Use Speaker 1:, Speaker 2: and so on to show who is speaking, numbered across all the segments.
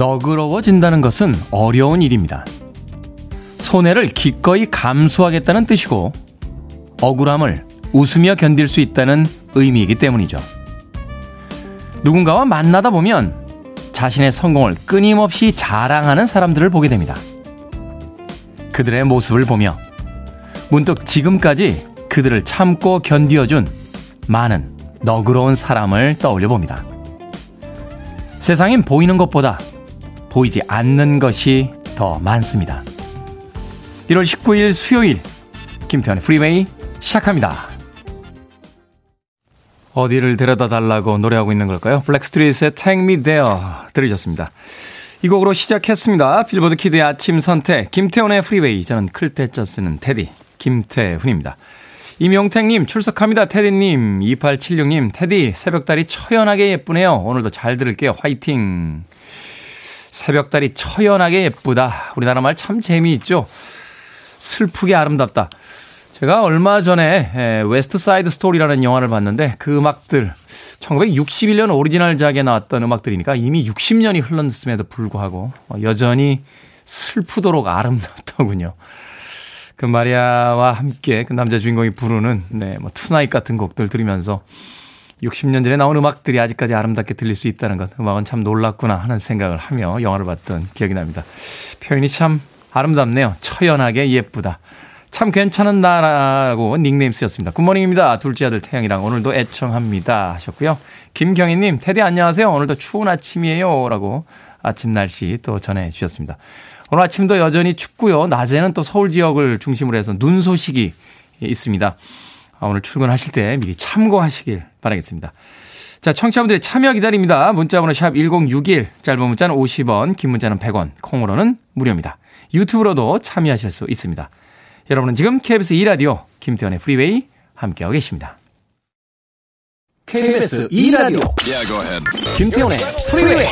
Speaker 1: 너그러워진다는 것은 어려운 일입니다. 손해를 기꺼이 감수하겠다는 뜻이고 억울함을 웃으며 견딜 수 있다는 의미이기 때문이죠. 누군가와 만나다 보면 자신의 성공을 끊임없이 자랑하는 사람들을 보게 됩니다. 그들의 모습을 보며 문득 지금까지 그들을 참고 견디어준 많은 너그러운 사람을 떠올려 봅니다. 세상엔 보이는 것보다 보이지 않는 것이 더 많습니다. 1월 19일 수요일 김태훈의 프리웨이 시작합니다. 어디를 데려다 달라고 노래하고 있는 걸까요? 블랙스트리트의 Take Me There 들으셨습니다. 이 곡으로 시작했습니다. 빌보드 키드의 아침 선택 김태훈의 프리웨이 저는 클 태 자 쓰는 테디 김태훈입니다. 이명택님 출석합니다. 테디님 2876님 테디 새벽달이 처연하게 예쁘네요. 오늘도 잘 들을게요. 화이팅 새벽달이 처연하게 예쁘다. 우리나라 말 참 재미있죠. 슬프게 아름답다. 제가 얼마 전에 West Side Story라는 영화를 봤는데 그 음악들 1961년 오리지널작에 나왔던 음악들이니까 이미 60년이 흘렀음에도 불구하고 여전히 슬프도록 아름답더군요. 그 마리아와 함께 그 남자 주인공이 부르는 네, 뭐 Tonight 같은 곡들 들으면서 60년 전에 나온 음악들이 아직까지 아름답게 들릴 수 있다는 것, 음악은 참 놀랍구나 하는 생각을 하며 영화를 봤던 기억이 납니다. 표현이 참 아름답네요. 처연하게 예쁘다. 참 괜찮은 나라고 닉네임 쓰셨습니다. 굿모닝입니다. 둘째 아들 태양이랑 오늘도 애청합니다. 하셨고요. 김경희님, 테디 안녕하세요. 오늘도 추운 아침이에요. 라고 아침 날씨 또 전해주셨습니다. 오늘 아침도 여전히 춥고요. 낮에는 또 서울 지역을 중심으로 해서 눈 소식이 있습니다. 아, 오늘 출근하실 때 미리 참고하시길 바라겠습니다. 자, 청취자분들의 참여 기다립니다. 문자번호 샵 1061, 짧은 문자는 50원, 긴 문자는 100원, 콩으로는 무료입니다. 유튜브로도 참여하실 수 있습니다. 여러분은 지금 KBS 2라디오 김태훈의 프리웨이 함께하고 계십니다. KBS 2라디오 yeah, 김태훈의 프리웨이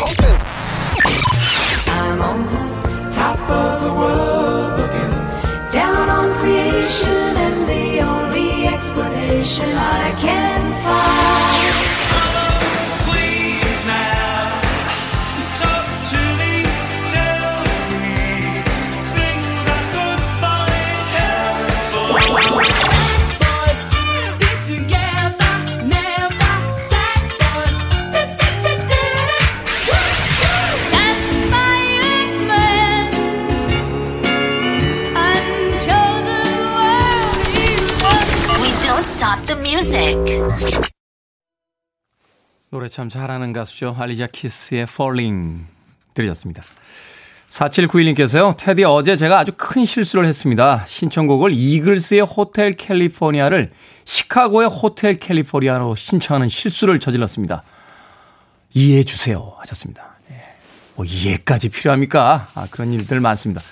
Speaker 1: I'm on the top of the world looking down on creation solution I can find. Please now, talk to me, tell me things I could find. 참 잘하는 가수죠. 알리샤 키스의 Falling 들으셨습니다. 4791님께서요. 테디 어제 제가 아주 큰 실수를 했습니다. 신청곡을 이글스의 Hotel California를 시카고의 Hotel California로 신청하는 실수를 저질렀습니다. 이해해 주세요 하셨습니다. 예. 뭐 이해까지 필요합니까? 아, 그런 일들 많습니다.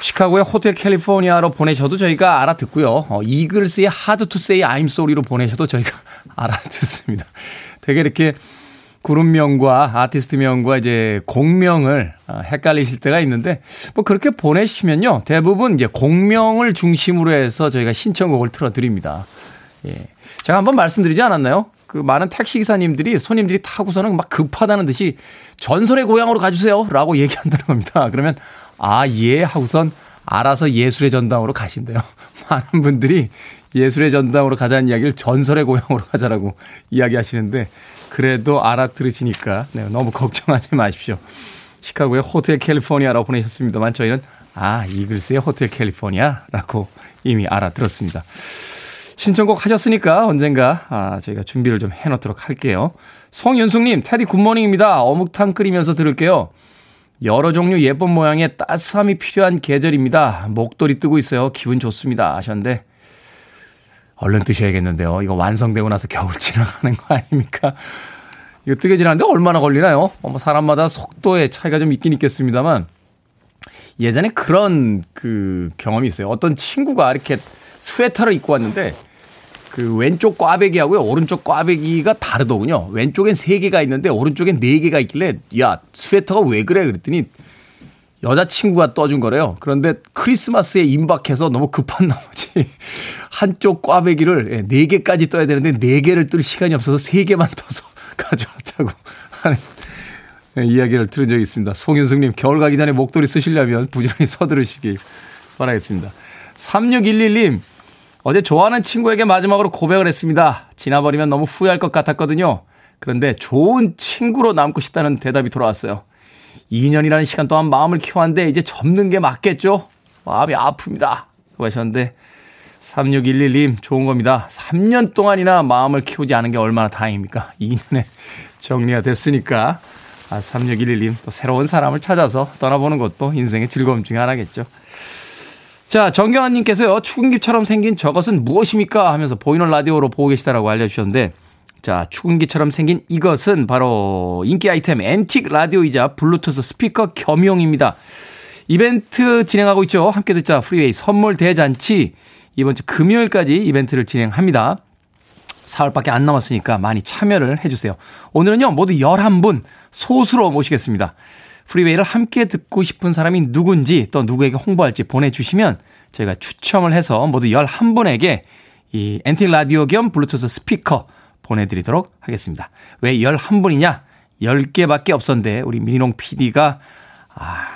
Speaker 1: 시카고의 Hotel California로 보내셔도 저희가 알아듣고요. 어, 이글스의 Hard to Say I'm Sorry로 보내셔도 저희가 알아듣습니다. 되게 이렇게 그룹명과 아티스트명과 이제 공명을 어, 헷갈리실 때가 있는데 뭐 그렇게 보내시면요. 대부분 이제 공명을 중심으로 해서 저희가 신청곡을 틀어 드립니다. 예. 제가 한번 말씀드리지 않았나요? 그 많은 택시 기사님들이 손님들이 타고서는 막 급하다는 듯이 전설의 고향으로 가주세요라고 얘기한다는 겁니다. 그러면 아, 예 하고선 알아서 예술의 전당으로 가신대요. 많은 분들이 예술의 전당으로 가자는 이야기를 전설의 고향으로 가자라고 이야기하시는데 그래도 알아들으시니까 네, 너무 걱정하지 마십시오. 시카고의 Hotel California라고 보내셨습니다만 저희는 아 이글스의 Hotel California라고 이미 알아들었습니다. 신청곡 하셨으니까 언젠가 아, 저희가 준비를 좀 해놓도록 할게요. 송윤숙님 테디 굿모닝입니다. 어묵탕 끓이면서 들을게요. 여러 종류 예쁜 모양의 따스함이 필요한 계절입니다. 목도리 뜨고 있어요. 기분 좋습니다. 하셨는데 얼른 뜨셔야겠는데요. 이거 완성되고 나서 겨울 지나가는 거 아닙니까? 이거 뜨개질하는데 얼마나 걸리나요? 뭐 사람마다 속도의 차이가 좀 있긴 있겠습니다만 예전에 그런 그 경험이 있어요. 어떤 친구가 이렇게 스웨터를 입고 왔는데 그 왼쪽 꽈배기하고요 오른쪽 꽈배기가 다르더군요. 왼쪽엔 세 개가 있는데 오른쪽엔 네 개가 있길래 야 스웨터가 왜 그래 그랬더니 여자친구가 떠준 거래요. 그런데 크리스마스에 임박해서 너무 급한 나머지 한쪽 꽈배기를 4개까지 떠야 되는데 4개를 뜰 시간이 없어서 3개만 떠서 가져왔다고 하는 네, 이야기를 들은 적이 있습니다. 송윤승님, 겨울 가기 전에 목도리 쓰시려면 부지런히 서두르시기 바라겠습니다. 3611님, 어제 좋아하는 친구에게 마지막으로 고백을 했습니다. 지나버리면 너무 후회할 것 같았거든요. 그런데 좋은 친구로 남고 싶다는 대답이 돌아왔어요. 2년이라는 시간 동안 마음을 키워왔는데 이제 접는 게 맞겠죠? 마음이 아픕니다. 그 하셨는데 3611님 좋은 겁니다. 3년 동안이나 마음을 키우지 않은 게 얼마나 다행입니까? 2년에 정리가 됐으니까 아, 3611님 또 새로운 사람을 찾아서 떠나보는 것도 인생의 즐거움 중에 하나겠죠. 자, 정경환님께서요, 추근기처럼 생긴 저것은 무엇입니까? 하면서 보이는 라디오로 보고 계시다라고 알려주셨는데, 자, 추근기처럼 생긴 이것은 바로 인기 아이템 앤틱 라디오이자 블루투스 스피커 겸용입니다. 이벤트 진행하고 있죠. 함께 듣자 프리웨이 선물 대잔치. 이번 주 금요일까지 이벤트를 진행합니다. 사흘밖에 안 남았으니까 많이 참여를 해주세요. 오늘은요, 모두 11분 소수로 모시겠습니다. 프리웨이를 함께 듣고 싶은 사람이 누군지 또 누구에게 홍보할지 보내주시면 저희가 추첨을 해서 모두 11분에게 이 엔틱 라디오 겸 블루투스 스피커 보내드리도록 하겠습니다. 왜 11분이냐? 10개밖에 없었는데 우리 미니롱 PD가 아,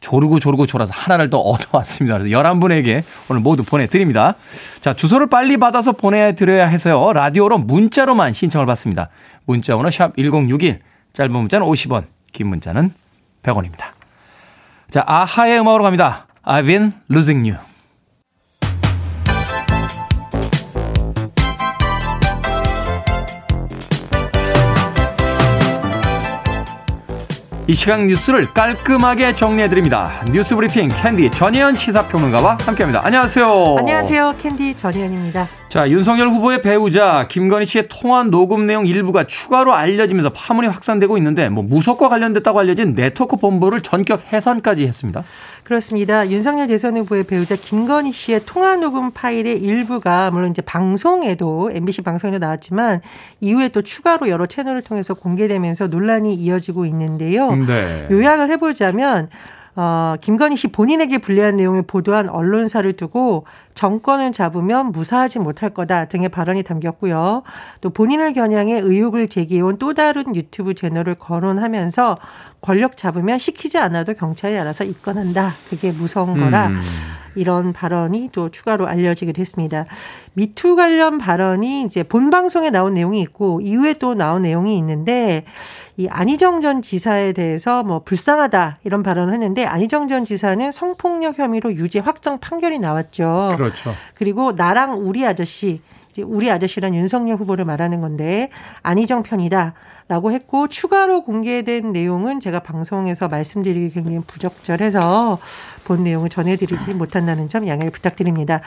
Speaker 1: 조르고 조르고 졸아서 하나를 더 얻어왔습니다. 그래서 11분에게 오늘 모두 보내드립니다. 자, 주소를 빨리 받아서 보내드려야 해서요. 라디오로 문자로만 신청을 받습니다. 문자 번호 샵 1061, 짧은 문자는 50원, 긴 문자는 100원입니다. 자, 아하의 음악으로 갑니다. I've been losing you. 이 시각 뉴스를 깔끔하게 정리해드립니다. 뉴스 브리핑 캔디 전혜연 시사평론가와 함께합니다. 안녕하세요.
Speaker 2: 안녕하세요. 캔디 전혜연입니다.
Speaker 1: 자, 윤석열 후보의 배우자 김건희 씨의 통화 녹음 내용 일부가 추가로 알려지면서 파문이 확산되고 있는데 뭐 무속과 관련됐다고 알려진 네트워크 본부를 전격 해산까지 했습니다.
Speaker 2: 그렇습니다. 윤석열 대선 후보의 배우자 김건희 씨의 통화 녹음 파일의 일부가 물론 이제 방송에도 MBC 방송에도 나왔지만 이후에 또 추가로 여러 채널을 통해서 공개되면서 논란이 이어지고 있는데요. 네. 요약을 해보자면 어, 김건희 씨 본인에게 불리한 내용을 보도한 언론사를 두고 정권을 잡으면 무사하지 못할 거다 등의 발언이 담겼고요. 또 본인을 겨냥해 의혹을 제기해온 또 다른 유튜브 채널을 거론하면서 권력 잡으면 시키지 않아도 경찰이 알아서 입건한다. 그게 무서운 거라. 음. 이런 발언이 또 추가로 알려지게 됐습니다. 미투 관련 발언이 이제 본 방송에 나온 내용이 있고 이후에 또 나온 내용이 있는데 이 안희정 전 지사에 대해서 뭐 불쌍하다 이런 발언을 했는데 안희정 전 지사는 성폭력 혐의로 유죄 확정 판결이 나왔죠.
Speaker 1: 그렇죠.
Speaker 2: 그리고 나랑 우리 아저씨 우리 아저씨란 윤석열 후보를 말하는 건데 안희정 편이다 라고 했고 추가로 공개된 내용은 제가 방송에서 말씀드리기 굉장히 부적절해서 본 내용을 전해드리지 못한다는 점 양해를 부탁드립니다.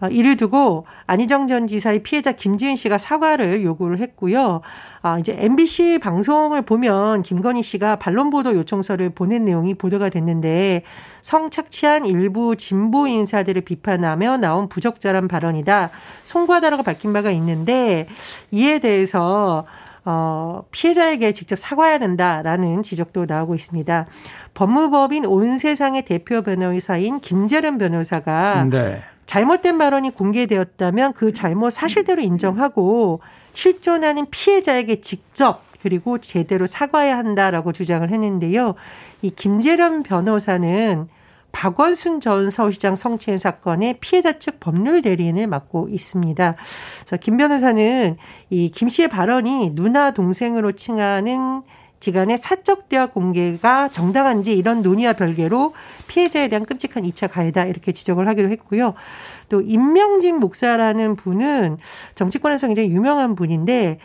Speaker 2: 어, 이를 두고 안희정 전 지사의 피해자 김지은 씨가 사과를 요구를 했고요. 아, 이제 MBC 방송을 보면 김건희 씨가 반론 보도 요청서를 보낸 내용이 보도가 됐는데 성착취한 일부 진보 인사들을 비판하며 나온 부적절한 발언이다. 송구하다라고 밝힌 바가 있는데 이에 대해서 어, 피해자에게 직접 사과해야 된다라는 지적도 나오고 있습니다. 법무법인 온 세상의 대표 변호사인 김재련 변호사가 네. 잘못된 발언이 공개되었다면 그 잘못 사실대로 인정하고 실존하는 피해자에게 직접 그리고 제대로 사과해야 한다라고 주장을 했는데요. 이 김재련 변호사는 박원순 전 서울시장 성추행 사건의 피해자 측 법률 대리인을 맡고 있습니다. 그래서 김 변호사는 이 김 씨의 발언이 누나 동생으로 칭하는 지간의 사적 대화 공개가 정당한지 이런 논의와 별개로 피해자에 대한 끔찍한 2차 가해다 이렇게 지적을 하기도 했고요. 또 임명진 목사라는 분은 정치권에서 굉장히 유명한 분인데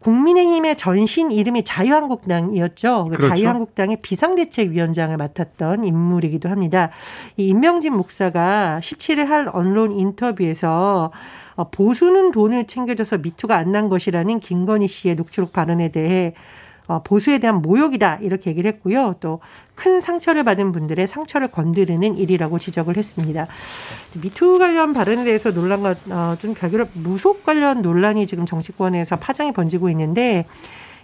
Speaker 2: 국민의힘의 전신 이름이 자유한국당이었죠. 그 그렇죠. 자유한국당의 비상대책위원장을 맡았던 인물이기도 합니다. 이 임명진 목사가 17일 할 언론 인터뷰에서 어, 보수는 돈을 챙겨줘서 미투가 안 난 것이라는 김건희 씨의 녹취록 발언에 대해 어, 보수에 대한 모욕이다 이렇게 얘기를 했고요. 또 큰 상처를 받은 분들의 상처를 건드리는 일이라고 지적을 했습니다. 미투 관련 발언에 대해서 논란과 어, 좀 별개로 무속 관련 논란이 지금 정치권에서 파장이 번지고 있는데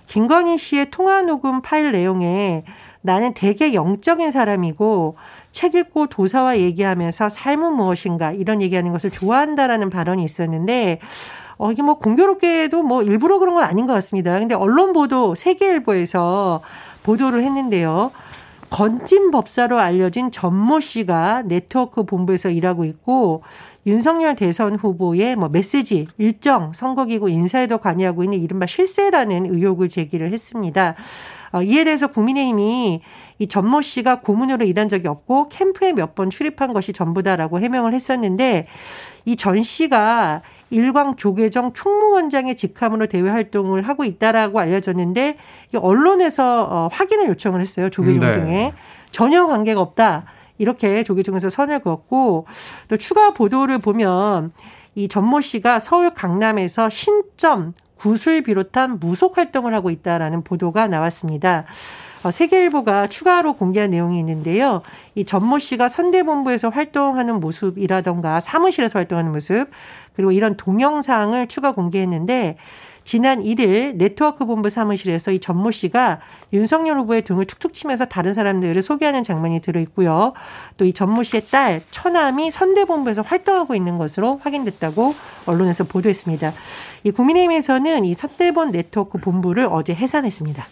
Speaker 2: 김건희 씨의 통화 녹음 파일 내용에 나는 되게 영적인 사람이고 책 읽고 도사와 얘기하면서 삶은 무엇인가 이런 얘기하는 것을 좋아한다라는 발언이 있었는데 어, 이게 뭐 공교롭게도 뭐 일부러 그런 건 아닌 것 같습니다. 근데 언론 보도 세계일보에서 보도를 했는데요. 건진 법사로 알려진 전모 씨가 네트워크 본부에서 일하고 있고 윤석열 대선 후보의 뭐 메시지, 일정, 선거기구 인사에도 관여하고 있는 이른바 실세라는 의혹을 제기를 했습니다. 어, 이에 대해서 국민의힘이 이 전모 씨가 고문으로 일한 적이 없고 캠프에 몇 번 출입한 것이 전부다라고 해명을 했었는데 이 전 씨가 일광 조계정 총무원장의 직함으로 대외 활동을 하고 있다라고 알려졌는데 언론에서 어, 확인을 요청을 했어요 조계종 네. 등에 전혀 관계가 없다. 이렇게 조계종에서 선을 그었고 또 추가 보도를 보면 이 전모 씨가 서울 강남에서 신점 구슬 비롯한 무속 활동을 하고 있다라는 보도가 나왔습니다. 어, 세계일보가 추가로 공개한 내용이 있는데요. 이 전모 씨가 선대본부에서 활동하는 모습이라던가 사무실에서 활동하는 모습 그리고 이런 동영상을 추가 공개했는데 지난 1일 네트워크 본부 사무실에서 이 전모 씨가 윤석열 후보의 등을 툭툭 치면서 다른 사람들을 소개하는 장면이 들어있고요. 또 이 전모 씨의 딸 처남이 선대본부에서 활동하고 있는 것으로 확인됐다고 언론에서 보도했습니다. 이 국민의힘에서는 이 선대본 네트워크 본부를 어제 해산했습니다.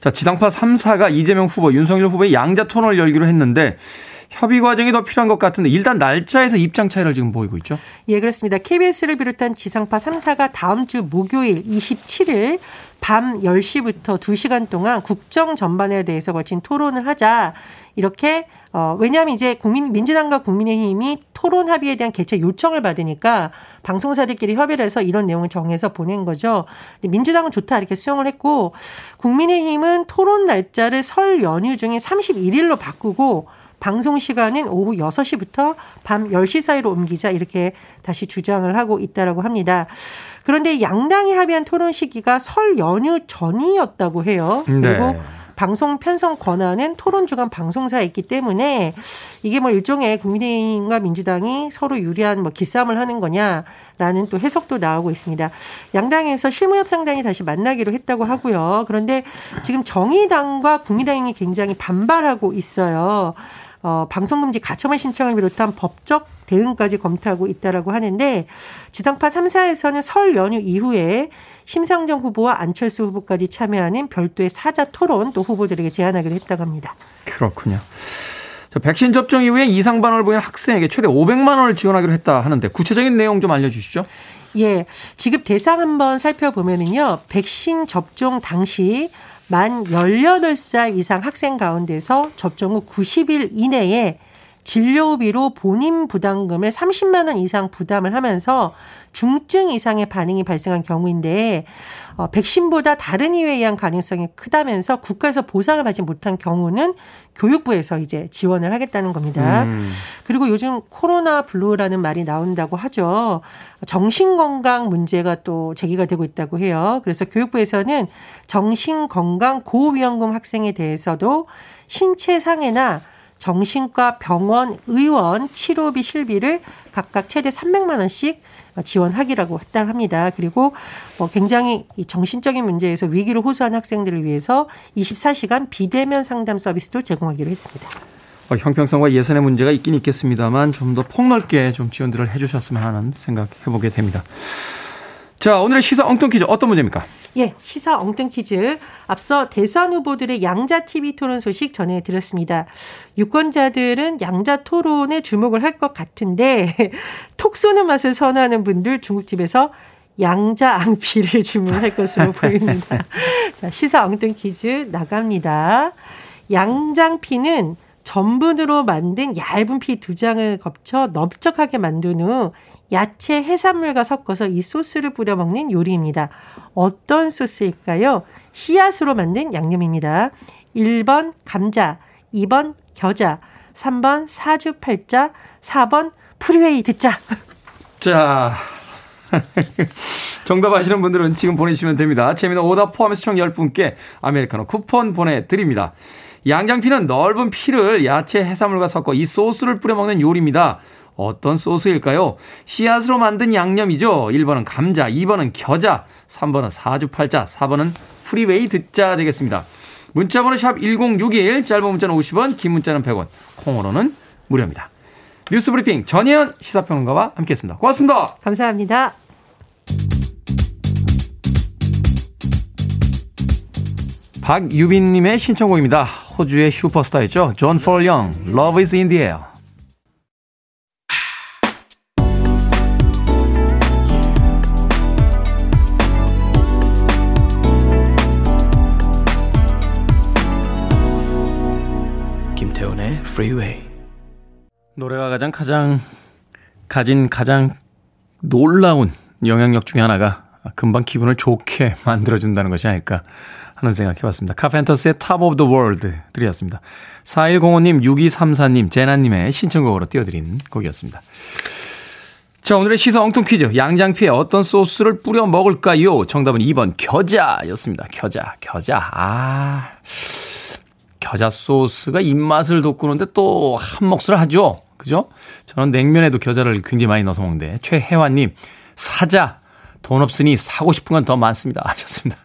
Speaker 1: 자, 지상파 3사가 이재명 후보, 윤석열 후보의 양자 토론을 열기로 했는데 협의 과정이 더 필요한 것 같은데 일단 날짜에서 입장 차이를 지금 보이고 있죠.
Speaker 2: 예, 그렇습니다. KBS를 비롯한 지상파 3사가 다음 주 목요일 27일 밤 10시부터 2시간 동안 국정 전반에 대해서 걸친 토론을 하자. 이렇게 어 왜냐하면 이제 국민 민주당과 국민의힘이 토론 합의에 대한 개최 요청을 받으니까 방송사들끼리 협의를 해서 이런 내용을 정해서 보낸 거죠. 민주당은 좋다 이렇게 수용을 했고 국민의힘은 토론 날짜를 설 연휴 중에 31일로 바꾸고 방송 시간은 오후 6시부터 밤 10시 사이로 옮기자 이렇게 다시 주장을 하고 있다라고 합니다. 그런데 양당이 합의한 토론 시기가 설 연휴 전이었다고 해요. 그리고 네. 방송 편성 권한은 토론 주간 방송사에 있기 때문에 이게 뭐 일종의 국민의힘과 민주당이 서로 유리한 뭐 기싸움을 하는 거냐라는 또 해석도 나오고 있습니다. 양당에서 실무협상단이 다시 만나기로 했다고 하고요. 그런데 지금 정의당과 국민당이 굉장히 반발하고 있어요. 어, 방송금지 가처분 신청을 비롯한 법적 대응까지 검토하고 있다라고 하는데 지상파 3사에서는 설 연휴 이후에 심상정 후보와 안철수 후보까지 참여하는 별도의 사자 토론 또 후보들에게 제안하기로 했다고 합니다.
Speaker 1: 그렇군요. 자, 백신 접종 이후에 이상 반응을 보인 학생에게 최대 500만 원을 지원하기로 했다 하는데 구체적인 내용 좀 알려주시죠.
Speaker 2: 예, 지급 대상 한번 살펴보면은요, 백신 접종 당시 만 18살 이상 학생 가운데서 접종 후 90일 이내에 진료비로 본인 부담금을 30만 원 이상 부담을 하면서 중증 이상의 반응이 발생한 경우인데 어, 백신보다 다른 이유에 의한 가능성이 크다면서 국가에서 보상을 받지 못한 경우는 교육부에서 이제 지원을 하겠다는 겁니다. 음. 그리고 요즘 코로나 블루라는 말이 나온다고 하죠. 정신건강 문제가 또 제기가 되고 있다고 해요. 그래서 교육부에서는 정신건강 고위험군 학생에 대해서도 신체 상해나 정신과 병원, 의원 치료비 실비를 각각 최대 300만 원씩 지원하기로 했다고 합니다. 그리고 뭐 굉장히 정신적인 문제에서 위기를 호소한 학생들을 위해서 24시간 비대면 상담 서비스도 제공하기로 했습니다.
Speaker 1: 어, 형평성과 예산의 문제가 있긴 있겠습니다만 좀 더 폭넓게 좀 지원들을 해주셨으면 하는 생각해보게 됩니다. 자, 오늘의 시사 엉뚱 퀴즈 어떤 문제입니까?
Speaker 2: 예, 시사 엉뚱 퀴즈. 앞서 대선 후보들의 양자 TV 토론 소식 전해드렸습니다. 유권자들은 양자 토론에 주목을 할 것 같은데 톡 쏘는 맛을 선호하는 분들 중국집에서 양자 앙피를 주문할 것으로 보입니다. 자, 시사 엉뚱 퀴즈 나갑니다. 양장피는 전분으로 만든 얇은 피 두 장을 겹쳐 넓적하게 만든 후 야채, 해산물과 섞어서 이 소스를 뿌려 먹는 요리입니다. 어떤 소스일까요? 씨앗으로 만든 양념입니다. 1번 감자, 2번 겨자, 3번 사주팔자, 4번 프리웨이 듣자.
Speaker 1: 자. 정답 아시는 분들은 지금 보내주시면 됩니다. 재밌는 오답 포함해서 총 10분께 아메리카노 쿠폰 보내드립니다. 양장피는 넓은 피를 야채 해산물과 섞어 이 소스를 뿌려 먹는 요리입니다. 어떤 소스일까요? 씨앗으로 만든 양념이죠. 1번은 감자, 2번은 겨자, 3번은 사주팔자, 4번은 프리웨이 듣자 되겠습니다. 문자번호 샵 1061, 짧은 문자는 50원, 긴 문자는 100원, 콩으로는 무료입니다. 뉴스 브리핑 전혜연 시사평론가와 함께했습니다. 고맙습니다.
Speaker 2: 감사합니다.
Speaker 1: 박유빈님의 신청곡입니다. 호주의 슈퍼스타였죠. 존 폴 영, Love is in the air. Freeway. 노래가 가장 가장 가진 가장 놀라운 영향력 중에 하나가 금방 기분을 좋게 만들어준다는 것이 아닐까 하는 생각 해봤습니다. 카펜터스의 Top of the World 드렸습니다. 4105님, 6234님, 제나님의 신청곡으로 띄워드린 곡이었습니다. 자, 오늘의 시사 엉뚱 퀴즈. 양장피에 어떤 소스를 뿌려 먹을까요? 정답은 2번 겨자였습니다. 겨자, 겨자. 아, 겨자 소스가 입맛을 돋구는데 또 한 몫을 하죠. 그죠? 저는 냉면에도 겨자를 굉장히 많이 넣어서 먹는데 최혜환님 사자 돈 없으니 사고 싶은 건 더 많습니다. 하셨습니다.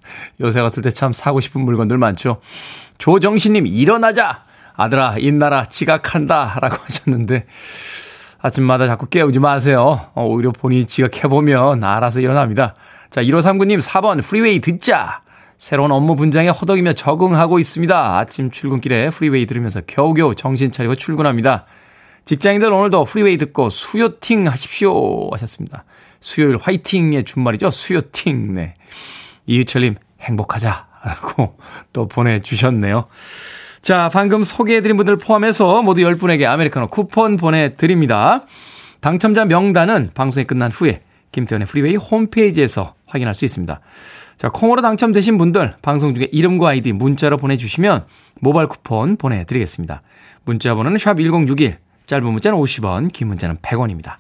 Speaker 1: 요새 같을 때 참 사고 싶은 물건들 많죠. 조정신님, 일어나자! 아들아, 인나라, 지각한다! 라고 하셨는데, 아침마다 자꾸 깨우지 마세요. 어, 오히려 본인이 지각해보면 알아서 일어납니다. 자, 1539님, 4번, 프리웨이 듣자! 새로운 업무 분장에 허덕이며 적응하고 있습니다. 아침 출근길에 프리웨이 들으면서 겨우겨우 정신 차리고 출근합니다. 직장인들 오늘도 프리웨이 듣고 수요팅 하십시오 하셨습니다. 수요일 화이팅의 준말이죠. 수요팅. 네. 이유철님 행복하자라고 또 보내주셨네요. 자, 방금 소개해드린 분들 포함해서 모두 10분에게 아메리카노 쿠폰 보내드립니다. 당첨자 명단은 방송이 끝난 후에 김태훈의 프리웨이 홈페이지에서 확인할 수 있습니다. 자, 콩으로 당첨되신 분들 방송 중에 이름과 아이디 문자로 보내주시면 모바일 쿠폰 보내드리겠습니다. 문자 번호는 샵 1061 짧은 문자는 50원, 긴 문자는 100원입니다.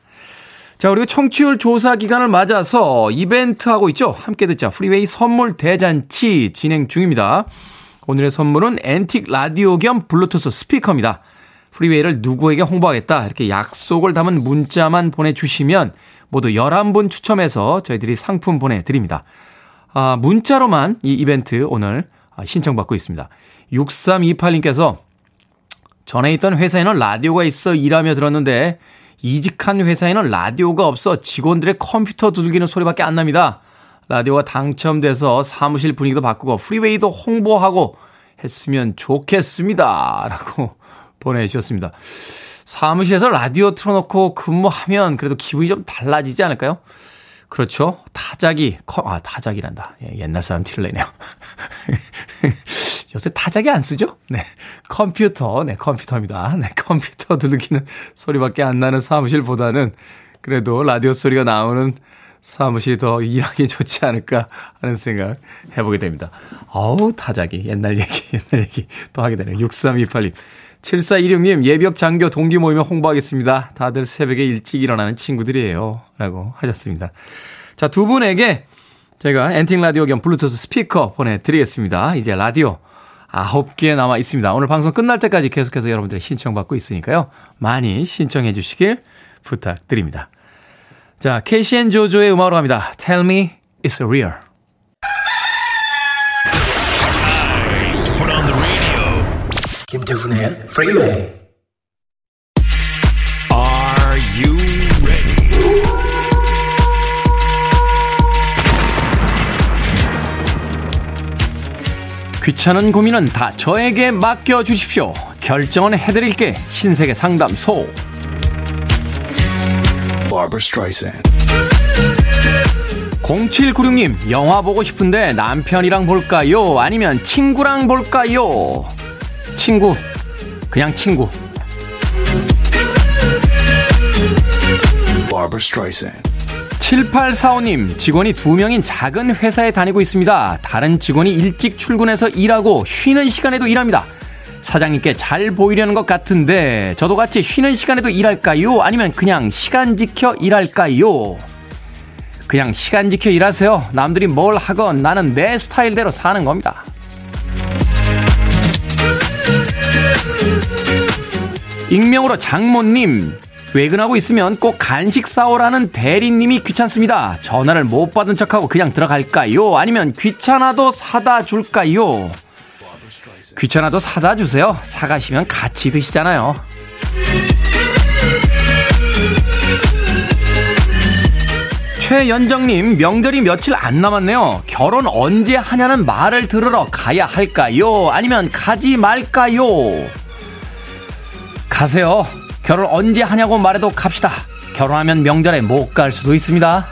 Speaker 1: 자, 그리고 청취율 조사 기간을 맞아서 이벤트 하고 있죠. 함께 듣자. 프리웨이 선물 대잔치 진행 중입니다. 오늘의 선물은 앤틱 라디오 겸 블루투스 스피커입니다. 프리웨이를 누구에게 홍보하겠다. 이렇게 약속을 담은 문자만 보내주시면 모두 11분 추첨해서 저희들이 상품 보내드립니다. 아, 문자로만 이 이벤트 오늘 신청받고 있습니다. 6328님께서 전에 있던 회사에는 라디오가 있어 일하며 들었는데 이직한 회사에는 라디오가 없어 직원들의 컴퓨터 두들기는 소리밖에 안 납니다. 라디오가 당첨돼서 사무실 분위기도 바꾸고 프리웨이도 홍보하고 했으면 좋겠습니다. 라고 보내주셨습니다. 사무실에서 라디오 틀어놓고 근무하면 그래도 기분이 좀 달라지지 않을까요? 그렇죠. 타자기, 아, 타자기란다. 예, 옛날 사람 티를 내네요. 요새 타자기 안 쓰죠? 네. 컴퓨터, 네, 컴퓨터입니다. 네, 컴퓨터 두들기는 소리밖에 안 나는 사무실보다는 그래도 라디오 소리가 나오는 사무실이 더 일하기 좋지 않을까 하는 생각 해보게 됩니다. 어우, 타자기. 옛날 얘기, 옛날 얘기 또 하게 되네요. 6328님. 7416님, 예비역 장교 동기 모임에 홍보하겠습니다. 다들 새벽에 일찍 일어나는 친구들이에요. 라고 하셨습니다. 자, 두 분에게 제가 앤틱 라디오 겸 블루투스 스피커 보내드리겠습니다. 이제 라디오 9개 남아 있습니다. 오늘 방송 끝날 때까지 계속해서 여러분들의 신청받고 있으니까요. 많이 신청해 주시길 부탁드립니다. 자, 앤 조조의 음악으로 합니다. Tell me it's real. 김태훈의 Freeway. Are you ready? 귀찮은 고민은 다 저에게 맡겨 주십시오. 결정은 해드릴게. 신세계 상담소. Barbara Streisand. 0796님, 영화 보고 싶은데 남편이랑 볼까요? 아니면 친구랑 볼까요? 친구, 그냥 친구. Barbara Streisand. 7845님, 직원이 두 명인 작은 회사에 다니고 있습니다. 다른 직원이 일찍 출근해서 일하고 쉬는 시간에도 일합니다. 사장님께 잘 보이려는 것 같은데, 저도 같이 쉬는 시간에도 일할까요? 아니면 그냥 시간 지켜 일할까요? 그냥 시간 지켜 일하세요. 남들이 뭘 하건 나는 내 스타일대로 사는 겁니다. 익명으로 장모님, 외근하고 있으면 꼭 간식 사오라는 대리님이 귀찮습니다. 전화를 못 받은 척하고 그냥 들어갈까요? 아니면 귀찮아도 사다 줄까요? 귀찮아도 사다 주세요. 사가시면 같이 드시잖아요. 최연정님, 명절이 며칠 안 남았네요. 결혼 언제 하냐는 말을 들으러 가야 할까요? 아니면 가지 말까요? 가세요. 결혼 언제 하냐고 말해도 갑시다. 결혼하면 명절에 못 갈 수도 있습니다.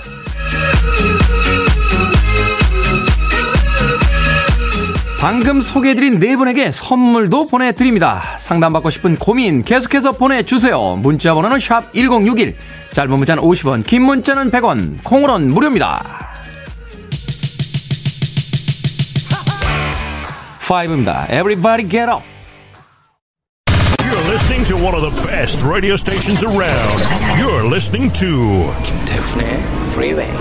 Speaker 1: 방금 소개해드린 네 분에게 선물도 보내드립니다. 상담받고 싶은 고민 계속해서 보내주세요. 문자 번호는 샵 1061, 짧은 문자는 50원, 긴 문자는 100원, 콩으로는 무료입니다. 5입니다. Everybody get up.
Speaker 3: Listening to one of the best radio stations around. You're listening to
Speaker 4: 김태훈의 Freeway.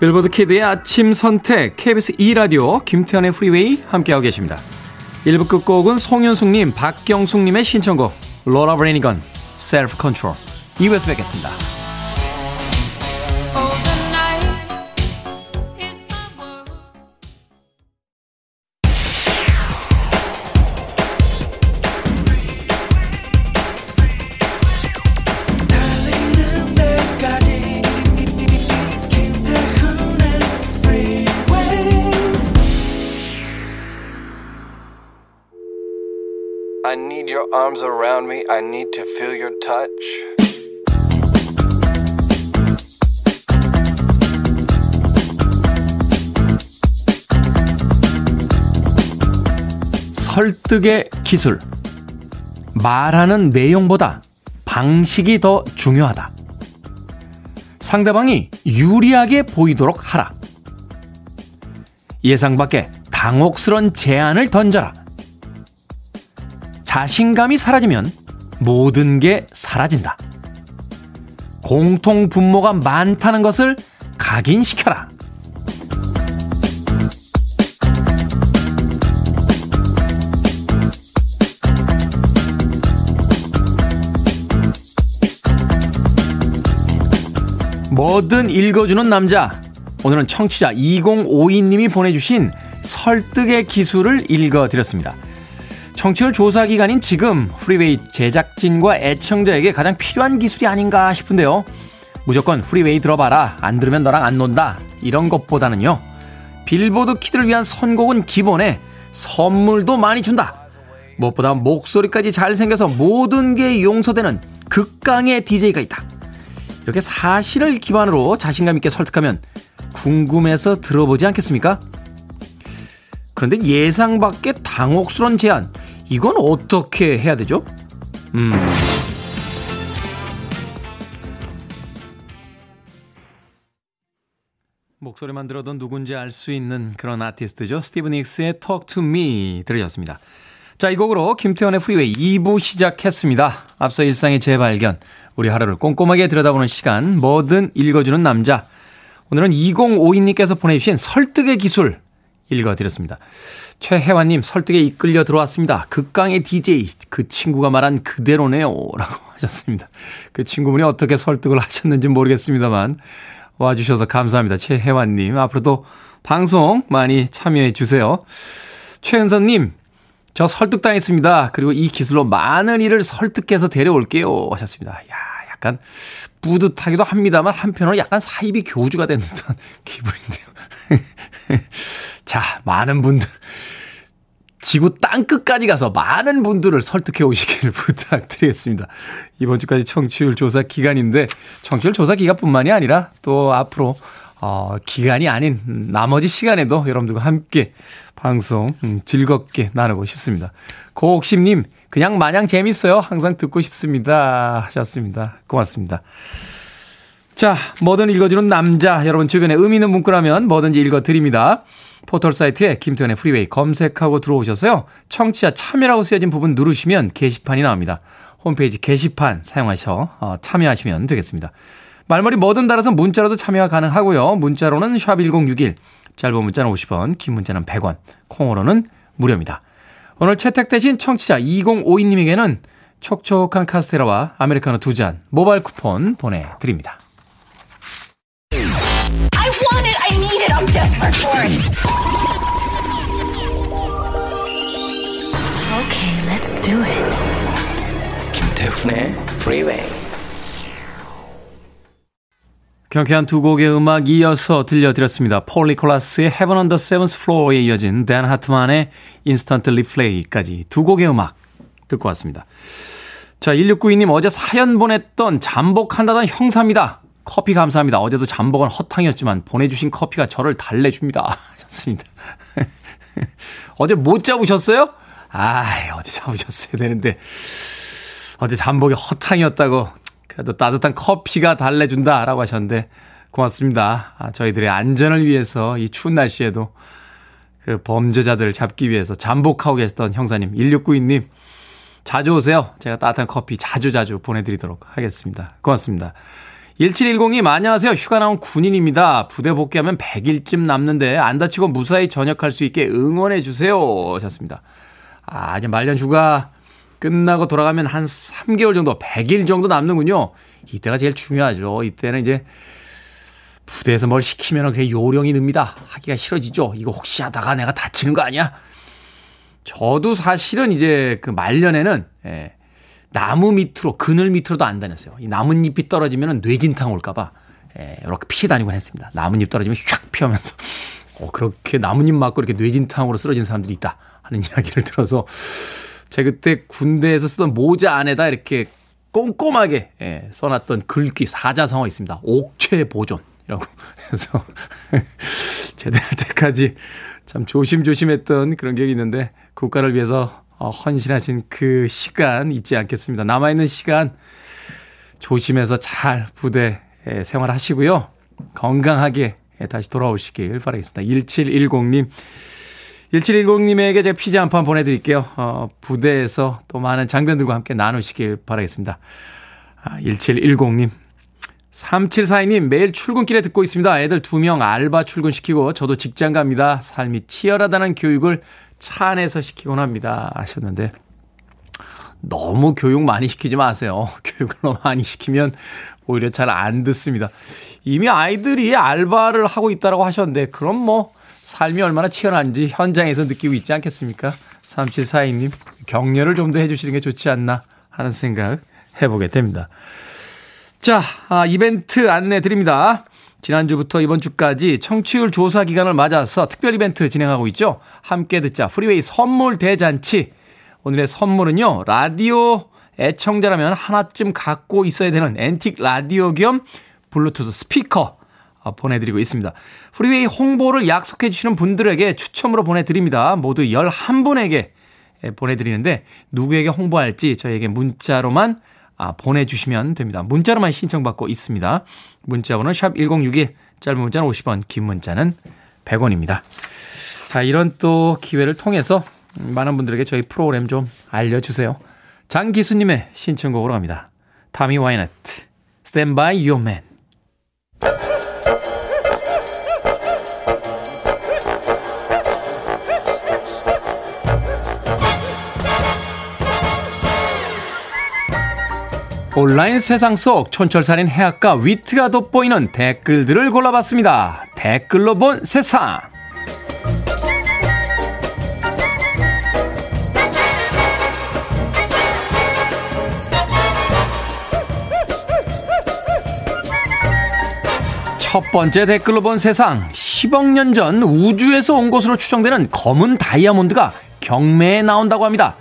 Speaker 1: 빌보드 키드의 아침 선택 KBS 2 라디오 김태훈의 프리웨이 함께하고 계십니다. 1부 끝곡은 송윤숙님, 박경숙님의 신청곡 로라 브래니건 Self Control 2부에서 뵙겠습니다.
Speaker 4: Arms around me. I need to feel your touch.
Speaker 1: 설득의 기술. 말하는 내용보다 방식이 더 중요하다. 상대방이 유리하게 보이도록 하라. 예상 밖의 당혹스런 제안을 던져라. 자신감이 사라지면 모든 게 사라진다. 공통 분모가 많다는 것을 각인시켜라. 뭐든 읽어주는 남자. 오늘은 청취자 2052님이 보내주신 설득의 기술을 읽어드렸습니다. 청취율 조사 기간인 지금 프리웨이 제작진과 애청자에게 가장 필요한 기술이 아닌가 싶은데요. 무조건 프리웨이 들어봐라. 안 들으면 너랑 안 논다. 이런 것보다는요. 빌보드 키드를 위한 선곡은 기본에 선물도 많이 준다. 무엇보다 목소리까지 잘생겨서 모든 게 용서되는 극강의 DJ가 있다. 이렇게 사실을 기반으로 자신감 있게 설득하면 궁금해서 들어보지 않겠습니까? 그런데 예상 밖의 당혹스러운 제안, 이건 어떻게 해야 되죠? 음. 목소리만 들어도 누군지 알 수 있는 그런 아티스트죠. 스티비 닉스의 Talk to Me 들으셨습니다. 자, 이 곡으로 김태훈의 프리웨이 2부 시작했습니다. 앞서 일상의 재발견, 우리 하루를 꼼꼼하게 들여다보는 시간, 뭐든 읽어주는 남자. 오늘은 2052님께서 보내주신 설득의 기술 읽어드렸습니다. 최혜환님, 설득에 이끌려 들어왔습니다. 극강의 DJ, 그 친구가 말한 그대로네요. 라고 하셨습니다. 그 친구분이 어떻게 설득을 하셨는지 모르겠습니다만, 와주셔서 감사합니다. 최혜환님, 앞으로도 방송 많이 참여해 주세요. 최은선님, 저 설득당했습니다. 그리고 이 기술로 많은 일을 설득해서 데려올게요. 하셨습니다. 야, 약간 뿌듯하기도 합니다만 한편으로 약간 사입이 교주가 된 듯한 기분인데요. 자, 많은 분들. 지구 땅 끝까지 가서 많은 분들을 설득해 오시길 부탁드리겠습니다. 이번 주까지 청취율 조사 기간인데 청취율 조사 기간뿐만이 아니라 또 앞으로 어, 기간이 아닌 나머지 시간에도 여러분들과 함께 방송 음, 즐겁게 나누고 싶습니다. 고옥심님, 그냥 마냥 재밌어요. 항상 듣고 싶습니다. 하셨습니다. 고맙습니다. 자, 뭐든 읽어주는 남자. 여러분 주변에 의미 있는 문구라면 뭐든지 읽어드립니다. 포털 사이트에 김태훈의 프리웨이 검색하고 들어오셔서요. 청취자 참여라고 쓰여진 부분 누르시면 게시판이 나옵니다. 홈페이지 게시판 사용하셔 어, 참여하시면 되겠습니다. 말머리 뭐든 달아서 문자로도 참여가 가능하고요. 문자로는 샵1061, 짧은 문자는 50원, 긴 문자는 100원, 콩으로는 무료입니다. 오늘 채택되신 청취자 2052님에게는 촉촉한 카스테라와 아메리카노 두 잔 모바일 쿠폰 보내드립니다.
Speaker 5: I want it. I need it. I'm desperate for it.
Speaker 6: Okay, let's do it. 김태훈의 Freeway.
Speaker 1: 경쾌한 두 곡의 음악 이어서 들려드렸습니다. 폴 니콜라스의 Heaven on the Seventh Floor에 이어진 댄 하트만의 Instant Replay까지 두 곡의 음악 듣고 왔습니다. 자, 1692님 어제 사연 보냈던 잠복한다던 형사입니다. 커피 감사합니다. 어제도 잠복은 허탕이었지만 보내주신 커피가 저를 달래줍니다. 하셨습니다. 어제 못 잡으셨어요? 아, 어제 잡으셨어야 되는데 어제 잠복이 허탕이었다고 그래도 따뜻한 커피가 달래준다 라고 하셨는데 고맙습니다. 아, 저희들의 안전을 위해서 이 추운 날씨에도 그 범죄자들을 잡기 위해서 잠복하고 계셨던 형사님 1692님 자주 오세요. 제가 따뜻한 커피 자주 자주 보내드리도록 하겠습니다. 고맙습니다. 1710님, 안녕하세요. 휴가 나온 군인입니다. 부대 복귀하면 100일쯤 남는데 안 다치고 무사히 전역할 수 있게 응원해주세요. 하셨습니다. 아, 이제 말년 휴가 끝나고 돌아가면 한 3개월 정도, 100일 정도 남는군요. 이때가 제일 중요하죠. 이때는 이제 부대에서 뭘 시키면 그게 요령이 늡니다. 하기가 싫어지죠. 이거 혹시 하다가 내가 다치는 거 아니야? 저도 사실은 이제 그 말년에는, 예, 나무 밑으로 그늘 밑으로도 안 다녔어요. 이 나뭇잎이 떨어지면 뇌진탕 올까봐 예, 이렇게 피해 다니곤 했습니다. 나뭇잎 떨어지면 휙 피하면서 어, 그렇게 나뭇잎 맞고 이렇게 뇌진탕으로 쓰러진 사람들이 있다 하는 이야기를 들어서 제가 그때 군대에서 쓰던 모자 안에다 이렇게 꼼꼼하게 예, 써놨던 글귀 사자성어 있습니다. 옥체 보존이라고 해서 제대할 때까지 참 조심조심했던 그런 기억이 있는데 국가를 위해서 어, 헌신하신 그 시간 잊지 않겠습니다. 남아있는 시간 조심해서 잘 부대 생활하시고요. 건강하게 다시 돌아오시길 바라겠습니다. 1710님. 1710님에게 제가 피자 한 판 보내드릴게요. 어, 부대에서 또 많은 장병들과 함께 나누시길 바라겠습니다. 아, 1710님. 3742님, 매일 출근길에 듣고 있습니다. 애들 두 명 알바 출근시키고 저도 직장 갑니다. 삶이 치열하다는 교육을 차 안에서 시키곤 합니다. 하셨는데, 너무 교육 많이 시키지 마세요. 교육을 너무 많이 시키면 오히려 잘 안 듣습니다. 이미 아이들이 알바를 하고 있다라고 하셨는데, 그럼 뭐, 삶이 얼마나 치열한지 현장에서 느끼고 있지 않겠습니까? 3742님, 격려를 좀 더 해주시는 게 좋지 않나 하는 생각 해보게 됩니다. 자, 아, 이벤트 안내 드립니다. 지난주부터 이번 주까지 청취율 조사 기간을 맞아서 특별 이벤트 진행하고 있죠. 함께 듣자 프리웨이 선물 대잔치. 오늘의 선물은요. 라디오 애청자라면 하나쯤 갖고 있어야 되는 앤틱 라디오 겸 블루투스 스피커 어, 보내드리고 있습니다. 프리웨이 홍보를 약속해 주시는 분들에게 추첨으로 보내드립니다. 모두 11분에게 보내드리는데 누구에게 홍보할지 저에게 문자로만 아, 보내주시면 됩니다. 문자로만 신청받고 있습니다. 문자번호 샵 1061, 짧은 문자는 50원, 긴 문자는 100원입니다. 자, 이런 또 기회를 통해서 많은 분들에게 저희 프로그램 좀 알려주세요. 장기수님의 신청곡으로 갑니다. 타미 와이너트, Stand by Your Man. 온라인 세상 속 촌철살인 해학과 위트가 돋보이는 댓글들을 골라봤습니다. 댓글로 본 세상. 첫 번째 댓글로 본 세상. 10억 년 전 우주에서 온 것으로 추정되는 검은 다이아몬드가 경매에 나온다고 합니다.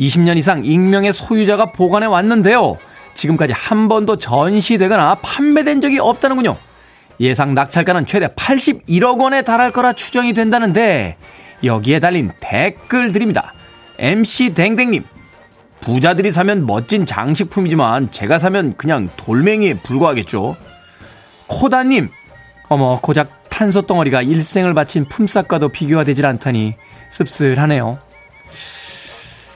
Speaker 1: 20년 이상 익명의 소유자가 보관해 왔는데요. 지금까지 한 번도 전시되거나 판매된 적이 없다는군요. 예상 낙찰가는 최대 81억 원에 달할 거라 추정이 된다는데 여기에 달린 댓글들입니다. MC 댕댕님. 부자들이 사면 멋진 장식품이지만 제가 사면 그냥 돌멩이에 불과하겠죠. 코다님. 어머 고작 탄소 덩어리가 일생을 바친 품삯과도 비교가 되질 않다니 씁쓸하네요.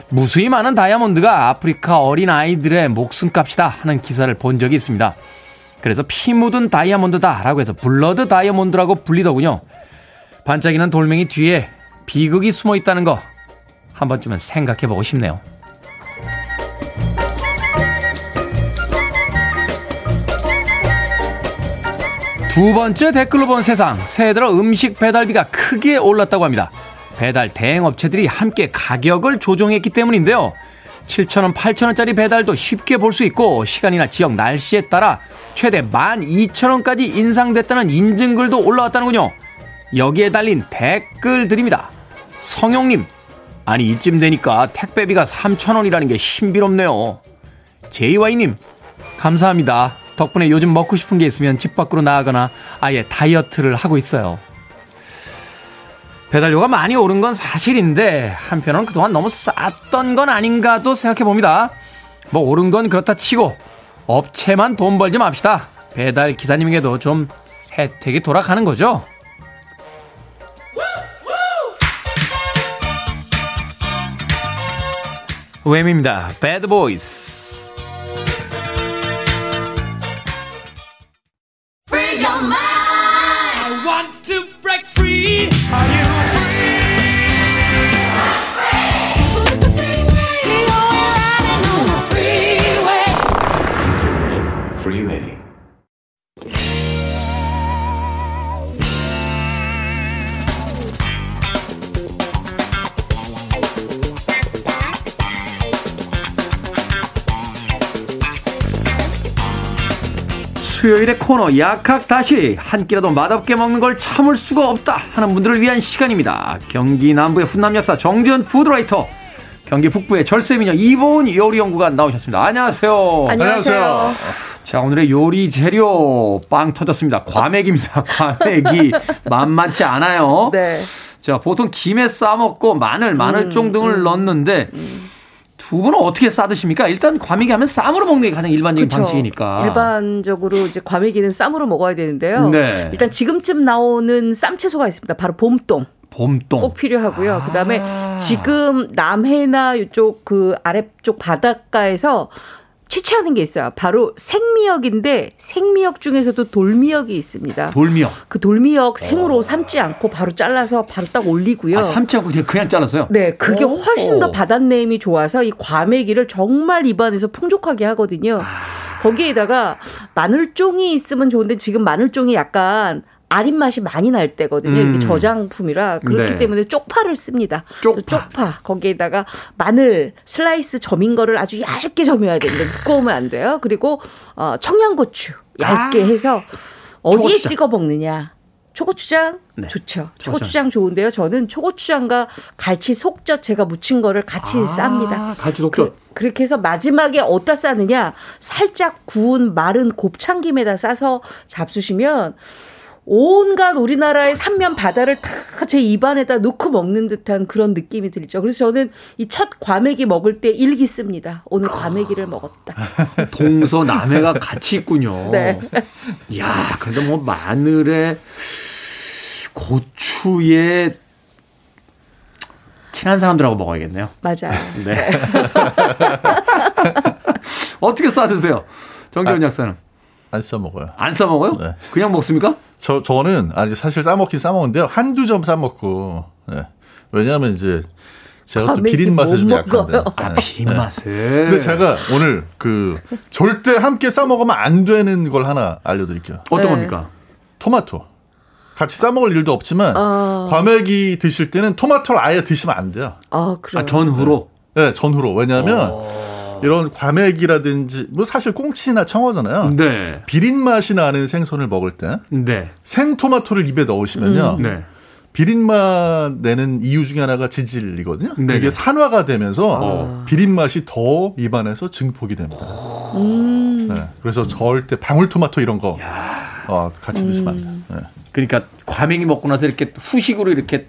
Speaker 1: 무수히 많은 다이아몬드가 아프리카 어린 아이들의 목숨값이다 하는 기사를 본 적이 있습니다. 그래서 피 묻은 다이아몬드다라고 해서 blood 다이아몬드라고 불리더군요. 반짝이는 돌멩이 뒤에 비극이 숨어 있다는 거 한 번쯤은 생각해 보고 싶네요. 두 번째 댓글로 본 세상. 새해 들어 음식 배달비가 크게 올랐다고 합니다. 배달 대행업체들이 함께 가격을 조정했기 때문인데요. 7,000원, 8,000원짜리 배달도 쉽게 볼 수 있고 시간이나 지역 날씨에 따라 최대 12,000원까지 인상됐다는 인증글도 올라왔다는군요. 여기에 달린 댓글들입니다. 성용님, 아니 이쯤 되니까 택배비가 3,000원이라는 게 신비롭네요. JY님, 감사합니다. 덕분에 요즘 먹고 싶은 게 있으면 집 밖으로 나가거나 아예 다이어트를 하고 있어요. 배달료가 많이 오른 건 사실인데 한편으로는 그동안 너무 쌌던 건 아닌가도 생각해 봅니다. 뭐 오른 건 그렇다 치고 업체만 돈 벌지 맙시다. 배달 기사님에게도 좀 혜택이 돌아가는 거죠. 웸입니다. 배드 보이스. 수요일의 코너 약학 다시 한 끼라도 맛없게 먹는 걸 참을 수가 없다 하는 분들을 위한 시간입니다. 경기 남부의 훈남 역사 정지현 푸드라이터 경기 북부의 절세미녀 이보은 요리 연구가 나오셨습니다. 안녕하세요.
Speaker 6: 안녕하세요.
Speaker 1: 자 오늘의 요리 재료 빵 터졌습니다. 과메기입니다. 과메기 만만치 않아요.
Speaker 6: 네.
Speaker 1: 자 보통 김에 싸 먹고 마늘, 마늘종
Speaker 6: 음,
Speaker 1: 등을 넣는데 두 분은 어떻게 싸 드십니까? 일단 과메기 하면 쌈으로 먹는 게 가장 일반적인
Speaker 6: 그쵸.
Speaker 1: 방식이니까.
Speaker 6: 일반적으로 이제 과메기는 쌈으로 먹어야 되는데요.
Speaker 1: 네.
Speaker 6: 일단 지금쯤 나오는 쌈 채소가 있습니다. 바로 봄동.
Speaker 1: 봄동.
Speaker 6: 꼭 필요하고요.
Speaker 1: 아.
Speaker 6: 그다음에 지금 남해나 이쪽 그 아래쪽 바닷가에서 취취하는 게 있어요. 바로 생미역인데 생미역 중에서도 돌미역이 있습니다.
Speaker 1: 돌미역.
Speaker 6: 그 돌미역 생으로 삶지 않고 바로 잘라서 바로 딱 올리고요.
Speaker 1: 아, 삶지 않고 그냥, 그냥 잘랐어요?
Speaker 6: 네, 그게
Speaker 1: 오.
Speaker 6: 훨씬 더 바닷내음이 좋아서 이 과메기를 정말 입안에서 풍족하게 하거든요.
Speaker 1: 아.
Speaker 6: 거기에다가 마늘종이 있으면 좋은데 지금 마늘종이 약간 아린 맛이 많이 날 때거든요.
Speaker 1: 음.
Speaker 6: 이게 저장품이라 그렇기
Speaker 1: 네.
Speaker 6: 때문에 쪽파를 씁니다.
Speaker 1: 쪽파.
Speaker 6: 쪽파 거기에다가 마늘 슬라이스 점인 거를 아주 얇게 점여야 됩니다. 두꺼우면 안 돼요. 그리고 어, 청양고추 얇게
Speaker 1: 아.
Speaker 6: 해서 어디에
Speaker 1: 초고추장.
Speaker 6: 찍어 먹느냐? 초고추장
Speaker 1: 네.
Speaker 6: 좋죠.
Speaker 1: 초고추장.
Speaker 6: 좋은데요. 저는 초고추장과 갈치 속젓 제가 묻힌 거를 같이 쌉니다.
Speaker 1: 아, 같이 속젓.
Speaker 6: 그, 그렇게 해서 마지막에 어디다 싸느냐? 살짝 구운 마른 곱창김에다 싸서 잡수시면 온갖 우리나라의 삼면 바다를 다 제 입안에다 놓고 먹는 듯한 그런 느낌이 들죠. 그래서 저는 이 첫 과메기 먹을 때 일기 씁니다. 오늘 과메기를 먹었다.
Speaker 1: 동서남해가 같이 있군요.
Speaker 6: 네.
Speaker 1: 이야, 근데 뭐 마늘에 고추에 친한 사람들하고 먹어야겠네요.
Speaker 6: 맞아요.
Speaker 1: 네. 어떻게 싸 드세요? 정기훈 약사는
Speaker 7: 안 써먹어요.
Speaker 1: 안싸 먹어요?
Speaker 7: 네.
Speaker 1: 그냥 먹습니까?
Speaker 7: 저, 저는, 아니, 사실 싸먹긴 싸먹는데요. 한두 점 싸먹고, 네. 왜냐하면 이제, 제가 또 비린 맛에 못좀 약한데.
Speaker 6: 먹어요.
Speaker 1: 아,
Speaker 7: 네.
Speaker 1: 비린 맛을.
Speaker 7: 근데 제가 오늘 그, 절대 함께 싸먹으면 안 되는 걸 하나 알려드릴게요.
Speaker 1: 어떤
Speaker 6: 네.
Speaker 1: 겁니까?
Speaker 7: 토마토. 같이 싸먹을 일도 없지만,
Speaker 6: 어.
Speaker 7: 과메기 드실 때는 토마토를 아예 드시면 안 돼요.
Speaker 6: 아, 그래요.
Speaker 1: 아, 전후로.
Speaker 7: 네, 전후로. 왜냐하면,
Speaker 1: 어.
Speaker 7: 이런 과메기라든지, 뭐 사실 꽁치나 청어잖아요.
Speaker 1: 네.
Speaker 7: 비린 맛이 나는 생선을 먹을 때,
Speaker 1: 네.
Speaker 7: 생토마토를 입에 넣으시면요.
Speaker 1: 네.
Speaker 7: 비린맛 내는 이유 중에 하나가 지질이거든요.
Speaker 1: 네네.
Speaker 7: 이게 산화가 되면서
Speaker 1: 어.
Speaker 7: 비린맛이 더 입안에서 증폭이 됩니다.
Speaker 6: 음.
Speaker 7: 네, 그래서 절대 방울토마토 이런 거 어, 같이 드시면 안 돼요. 네.
Speaker 1: 그러니까 과메기 먹고 나서 이렇게 후식으로 이렇게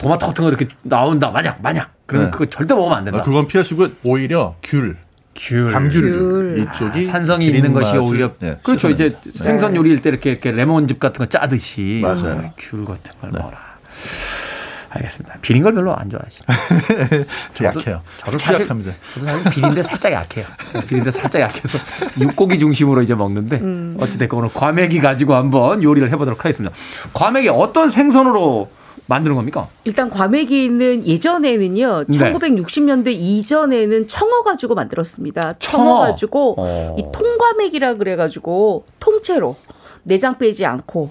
Speaker 1: 토마토 같은 거 이렇게 나온다. 만약 만약. 그러면
Speaker 7: 네.
Speaker 1: 그거 절대 먹으면 안 된다.
Speaker 7: 어, 그건 피하시고 오히려 귤,
Speaker 1: 귤.
Speaker 7: 감귤
Speaker 6: 귤.
Speaker 7: 이쪽이
Speaker 1: 아, 산성이 있는 것이 오히려
Speaker 7: 네,
Speaker 1: 그렇죠. 이제 생선 요리일 때 이렇게, 이렇게 레몬즙 같은 거 짜듯이
Speaker 7: 맞아요.
Speaker 1: 어, 귤 같은 걸 먹어라. 알겠습니다. 비린 걸 별로 안 좋아하시네.
Speaker 7: 좀 약해요.
Speaker 1: 저도 사실,
Speaker 7: 약합니다.
Speaker 1: 저도 사실 비린데 살짝 약해요. 비린데 살짝 약해서 육고기 중심으로 이제 먹는데
Speaker 6: 음.
Speaker 1: 어찌됐건 오늘 과메기 가지고 한번 요리를 해보도록 하겠습니다. 과메기 어떤 생선으로 만드는 겁니까?
Speaker 6: 일단 과메기는 예전에는요,
Speaker 1: 네.
Speaker 6: 1960년대 이전에는 청어 가지고 만들었습니다. 청어,
Speaker 1: 청어.
Speaker 6: 가지고
Speaker 1: 어.
Speaker 6: 이 통과메기라 그래 가지고 통째로 내장 빼지 않고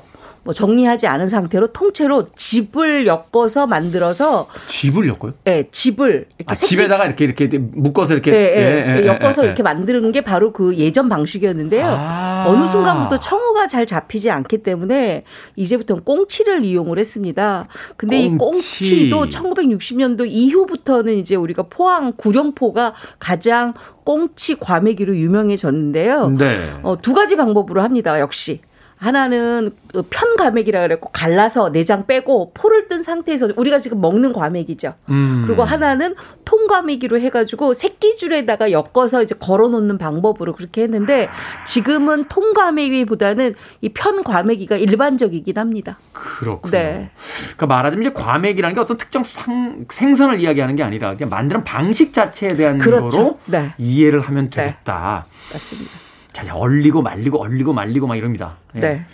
Speaker 6: 뭐 정리하지 않은 상태로 통째로 집을 엮어서 만들어서
Speaker 1: 집을 엮어요?
Speaker 6: 예, 집을 이렇게
Speaker 1: 아, 집에다가 이렇게 이렇게 묶어서 이렇게
Speaker 6: 예, 예,
Speaker 1: 예, 예,
Speaker 6: 엮어서
Speaker 1: 예,
Speaker 6: 이렇게 만드는 게 바로 그 예전 방식이었는데요.
Speaker 1: 아.
Speaker 6: 어느 순간부터 청어가 잘 잡히지 않기 때문에 이제부터는 꽁치를 이용을 했습니다. 근데 이
Speaker 1: 꽁치.
Speaker 6: 꽁치도 1960년도 이후부터는 이제 우리가 포항 구룡포가 가장 꽁치 과메기로 유명해졌는데요.
Speaker 1: 네.
Speaker 6: 어, 두 가지 방법으로 합니다. 역시. 하나는 그 편과메기라 그랬고 갈라서 내장 빼고 포를 뜬 상태에서 우리가 지금 먹는 과메기죠.
Speaker 1: 음.
Speaker 6: 그리고 하나는 통과미기로 해가지고 새끼줄에다가 엮어서 이제 걸어놓는 방법으로 그렇게 했는데 지금은 통과메기보다는 이 편과메기가 일반적이긴 합니다.
Speaker 1: 그렇군요.
Speaker 6: 네.
Speaker 1: 그러니까 말하자면 이제 과맥이라는 게 어떤 특정 상, 생선을 이야기하는 게 아니라 그냥 만드는 방식 자체에 대한
Speaker 6: 그렇죠.
Speaker 1: 거로
Speaker 6: 네.
Speaker 1: 이해를 하면 되겠다.
Speaker 6: 맞습니다.
Speaker 1: 자, 얼리고 말리고 얼리고 말리고 막 이럽니다. 예.
Speaker 6: 네.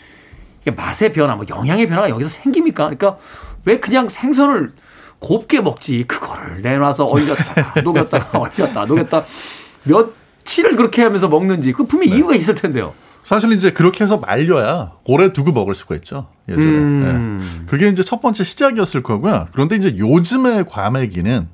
Speaker 1: 이게 맛의 변화, 뭐 영양의 변화가 여기서 생깁니까? 그러니까 왜 그냥 생선을 곱게 먹지? 그거를 내놔서 얼렸다가 녹였다가 얼렸다 녹였다 며칠을 그렇게 하면서 먹는지 그 분명 히 이유가 있을 텐데요.
Speaker 7: 사실 이제 그렇게 해서 말려야 오래 두고 먹을 수가 있죠. 예전에.
Speaker 1: 음.
Speaker 7: 예. 그게 이제 첫 번째 시작이었을 거고요. 그런데 이제 요즘의 과메기는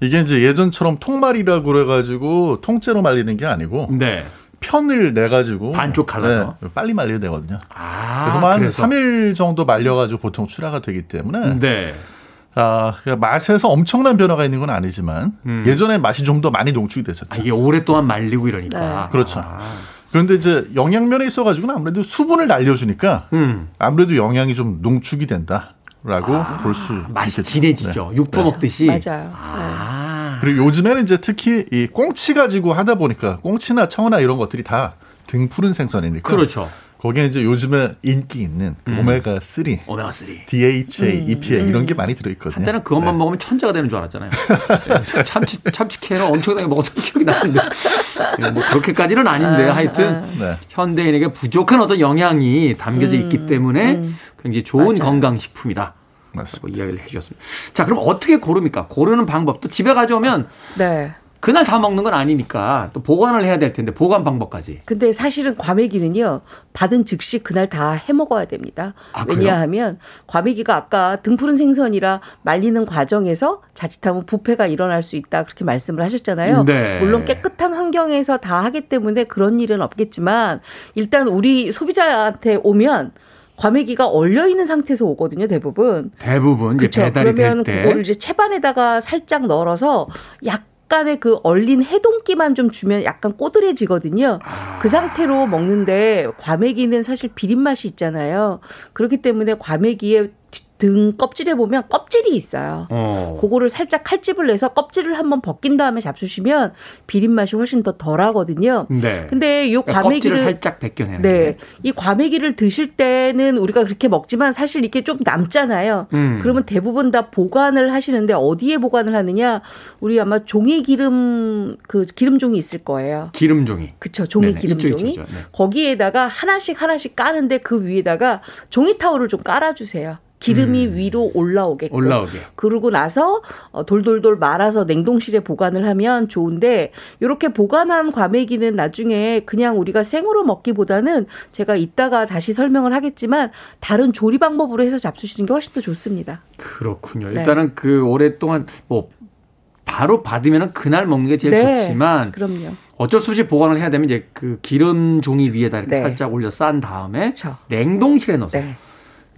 Speaker 7: 이게 이제 예전처럼 통말이라고 그래가지고 통째로 말리는 게 아니고
Speaker 1: 네.
Speaker 7: 편을 내 가지고
Speaker 1: 반쪽 갈라서?
Speaker 7: 빨리 말려야 되거든요.
Speaker 1: 아,
Speaker 7: 그래서 뭐한
Speaker 1: 그래서.
Speaker 7: 3일 정도 말려 가지고 보통 출하가 되기 때문에
Speaker 1: 네.
Speaker 7: 아, 그러니까 맛에서 엄청난 변화가 있는 건 아니지만
Speaker 1: 음.
Speaker 7: 예전에 맛이 좀 더 많이 농축이 됐었죠.
Speaker 1: 아, 이게 오랫동안 말리고 이러니까.
Speaker 7: 그렇죠.
Speaker 1: 아.
Speaker 7: 그런데 이제 영양면에 있어 가지고는 아무래도 수분을 날려주니까
Speaker 1: 음.
Speaker 7: 아무래도 영양이 좀 농축이 된다라고 볼수
Speaker 1: 아, 맛이
Speaker 7: 있겠죠.
Speaker 1: 진해지죠. 육포 먹듯이.
Speaker 6: 맞아요.
Speaker 1: 아.
Speaker 7: 그리고 요즘에는 이제 특히 이 꽁치 가지고 하다 보니까 꽁치나 청어나 이런 것들이 다 등푸른 생선이니까
Speaker 1: 그렇죠.
Speaker 7: 거기에 이제 요즘에 인기 있는 그
Speaker 1: 음.
Speaker 7: 오메가 3,
Speaker 1: 오메가 3.
Speaker 7: DHA, EPA 이런 게 많이 들어 있거든요.
Speaker 1: 한때는 그것만
Speaker 7: 네.
Speaker 1: 먹으면 천재가 되는 줄 알았잖아요. 네, 참치 참치 캔을 엄청나게 먹었던 기억이 나는데 네, 뭐 그렇게까지는 아닌데 하여튼
Speaker 7: 네.
Speaker 1: 현대인에게 부족한 어떤 영양이 담겨져 있기 때문에 굉장히 좋은 건강 식품이다.
Speaker 7: 맞습니다.
Speaker 1: 고 이야기를 해주셨습니다. 자, 그럼 어떻게 고릅니까? 고르는 방법도 집에 가져오면
Speaker 6: 네.
Speaker 1: 그날 다 먹는 건 아니니까 또 보관을 해야 될 텐데 보관 방법까지.
Speaker 6: 근데 사실은 과메기는요 받은 즉시 그날 다 해 먹어야 됩니다.
Speaker 1: 아, 그래요?
Speaker 6: 왜냐하면 과메기가 아까 등푸른 생선이라 말리는 과정에서 자칫하면 부패가 일어날 수 있다 그렇게 말씀을 하셨잖아요.
Speaker 1: 네.
Speaker 6: 물론 깨끗한 환경에서 다 하기 때문에 그런 일은 없겠지만 일단 우리 소비자한테 오면 과메기가 얼려 있는 상태에서 오거든요 대부분.
Speaker 1: 대부분 이제
Speaker 6: 그렇죠.
Speaker 1: 배달이
Speaker 6: 그러면
Speaker 1: 될 때.
Speaker 6: 그거를 이제 채반에다가 살짝 널어서 약간의 그 얼린 해동기만 좀 주면 약간 꼬들해지거든요.
Speaker 1: 아.
Speaker 6: 그 상태로 먹는데 과메기는 사실 비린 맛이 있잖아요. 그렇기 때문에 과메기의 등 껍질에 보면 껍질이 있어요.
Speaker 1: 어.
Speaker 6: 그거를 살짝 칼집을 내서 껍질을 한번 벗긴 다음에 잡수시면 비린 맛이 훨씬 더 덜하거든요.
Speaker 1: 네.
Speaker 6: 근데 요
Speaker 1: 그러니까
Speaker 6: 과메기를
Speaker 1: 껍질을 살짝 벗겨내는.
Speaker 6: 네.
Speaker 1: 게.
Speaker 6: 이 과메기를 드실 때는 우리가 그렇게 먹지만 사실 이게 좀 남잖아요.
Speaker 1: 음.
Speaker 6: 그러면 대부분 다 보관을 하시는데 어디에 보관을 하느냐? 우리 아마 종이 기름 그 기름종이 있을 거예요.
Speaker 1: 기름종이.
Speaker 6: 그쵸 종이
Speaker 1: 네네,
Speaker 6: 기름종이
Speaker 1: 있죠, 있죠. 네.
Speaker 6: 거기에다가 하나씩 하나씩 까는데 그 위에다가 종이 타올을 좀 깔아 주세요. 기름이 위로 올라오게끔.
Speaker 1: 음. 올라오게.
Speaker 6: 그러고 나서 어, 돌돌돌 말아서 냉동실에 보관을 하면 좋은데 이렇게 보관한 과메기는 나중에 그냥 우리가 생으로 먹기보다는 제가 이따가 다시 설명을 하겠지만 다른 조리 방법으로 해서 잡수시는 게 훨씬 더 좋습니다.
Speaker 1: 그렇군요.
Speaker 6: 네.
Speaker 1: 일단은 그 오랫동안 뭐 바로 받으면은 그날 먹는 게 제일
Speaker 6: 네.
Speaker 1: 좋지만
Speaker 6: 그럼요.
Speaker 1: 어쩔 수 없이 보관을 해야 되면 이제 그 기름 종이 위에다 이렇게
Speaker 6: 네.
Speaker 1: 살짝 올려 싼 다음에
Speaker 6: 그렇죠.
Speaker 1: 냉동실에 넣어서
Speaker 6: 네.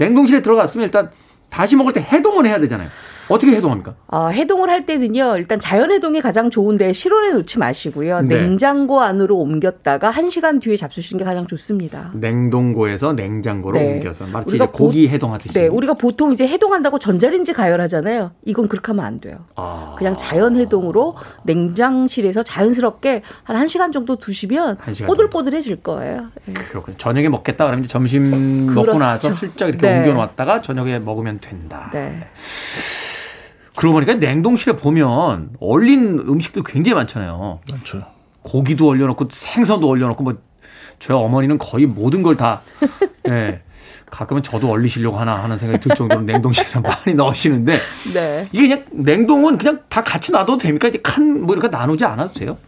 Speaker 1: 냉동실에 들어갔으면 일단 다시 먹을 때 해동을 해야 되잖아요. 어떻게 해동합니까?
Speaker 6: 어, 해동을 할 때는요, 일단 자연 해동이 가장 좋은데 실온에 놓지 마시고요.
Speaker 1: 네.
Speaker 6: 냉장고 안으로 옮겼다가 한 시간 뒤에 잡수시는 게 가장 좋습니다.
Speaker 1: 냉동고에서 냉장고로
Speaker 6: 네.
Speaker 1: 옮겨서 마치
Speaker 6: 우리가
Speaker 1: 이제 고기
Speaker 6: 보-
Speaker 1: 해동하듯이.
Speaker 6: 네, 우리가 보통 이제 해동한다고 전자레인지 가열하잖아요. 이건 그렇게 하면 안 돼요.
Speaker 1: 아,
Speaker 6: 그냥 자연 해동으로 냉장실에서 자연스럽게 한 1시간 정도 두시면
Speaker 1: 한 시간
Speaker 6: 뽀들뽀들해질 거예요. 네.
Speaker 1: 그렇군요. 저녁에 먹겠다 그러면 점심 먹고
Speaker 6: 그렇죠.
Speaker 1: 나서 슬쩍 이렇게
Speaker 6: 네.
Speaker 1: 옮겨 놨다가 저녁에 먹으면 된다.
Speaker 6: 네.
Speaker 1: 그러고 보니까 냉동실에 보면 얼린 음식도 굉장히 많잖아요.
Speaker 7: 그렇죠.
Speaker 1: 고기도 얼려놓고 생선도 얼려놓고 뭐 저희 어머니는 거의 모든 걸 다 예. 가끔은 저도 얼리시려고 하나 하는 생각이 들 정도로 냉동실에 많이 넣으시는데
Speaker 6: 네.
Speaker 1: 이게 그냥 냉동은 그냥 다 같이 놔둬도 됩니까? 이제 칸 뭐 이렇게 나누지 않아도 돼요?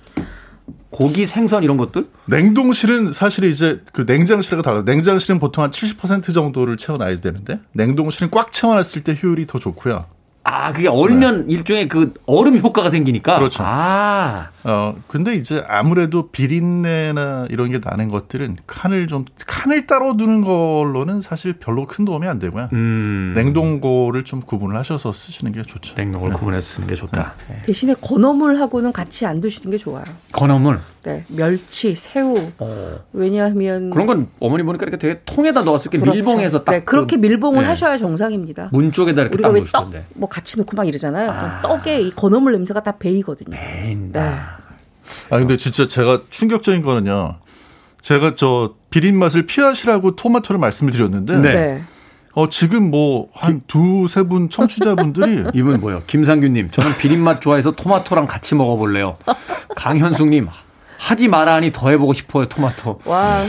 Speaker 1: 고기, 생선 이런 것들?
Speaker 7: 냉동실은 사실 이제 그 냉장실하고 달라요. 냉장실은 보통 한 70% 정도를 채워놔야 되는데 냉동실은 꽉 채워놨을 때 효율이 더 좋고요.
Speaker 1: 아, 그게 얼면 일종의 그 얼음 효과가 생기니까.
Speaker 7: 네. 그렇죠.
Speaker 1: 아,
Speaker 7: 어 근데 이제 아무래도 비린내나 이런 게 나는 것들은 칸을 좀 칸을 따로 두는 걸로는 사실 별로 큰 도움이 안 되고요.
Speaker 1: 음.
Speaker 7: 냉동고를 좀 구분을 하셔서 쓰시는 게 좋죠.
Speaker 1: 냉동을 구분해서 쓰는 게 좋다. 네.
Speaker 6: 대신에 건어물하고는 같이 안 드시는 게 좋아요.
Speaker 1: 건어물.
Speaker 6: 네, 멸치, 새우.
Speaker 1: 어.
Speaker 6: 왜냐하면
Speaker 1: 그런 건 어머니 보니까 이렇게 되게 통에다 넣었을 때
Speaker 6: 그렇죠.
Speaker 1: 밀봉해서 딱.
Speaker 6: 네, 그렇게
Speaker 1: 그
Speaker 6: 밀봉을
Speaker 1: 네.
Speaker 6: 하셔야 정상입니다.
Speaker 1: 문 쪽에다 이렇게
Speaker 6: 우리가
Speaker 1: 딱.
Speaker 6: 떡뭐 같이 넣고 막 이러잖아요. 그럼 떡에 이 건어물 냄새가 다 배이거든요.
Speaker 1: 배인다.
Speaker 6: 네.
Speaker 7: 아 근데 진짜 제가 충격적인 거는요. 제가 저 비린 맛을 피하시라고 토마토를 말씀을 드렸는데
Speaker 1: 네.
Speaker 6: 네.
Speaker 7: 어 지금 뭐 한 두 세 분 청취자분들이
Speaker 1: 이분 뭐요? 김상균 님, 저는 비린 맛 좋아해서 토마토랑 같이 먹어 볼래요. 강현숙 님, 하지 마라 하니 더 해보고 싶어요, 토마토.
Speaker 6: 와,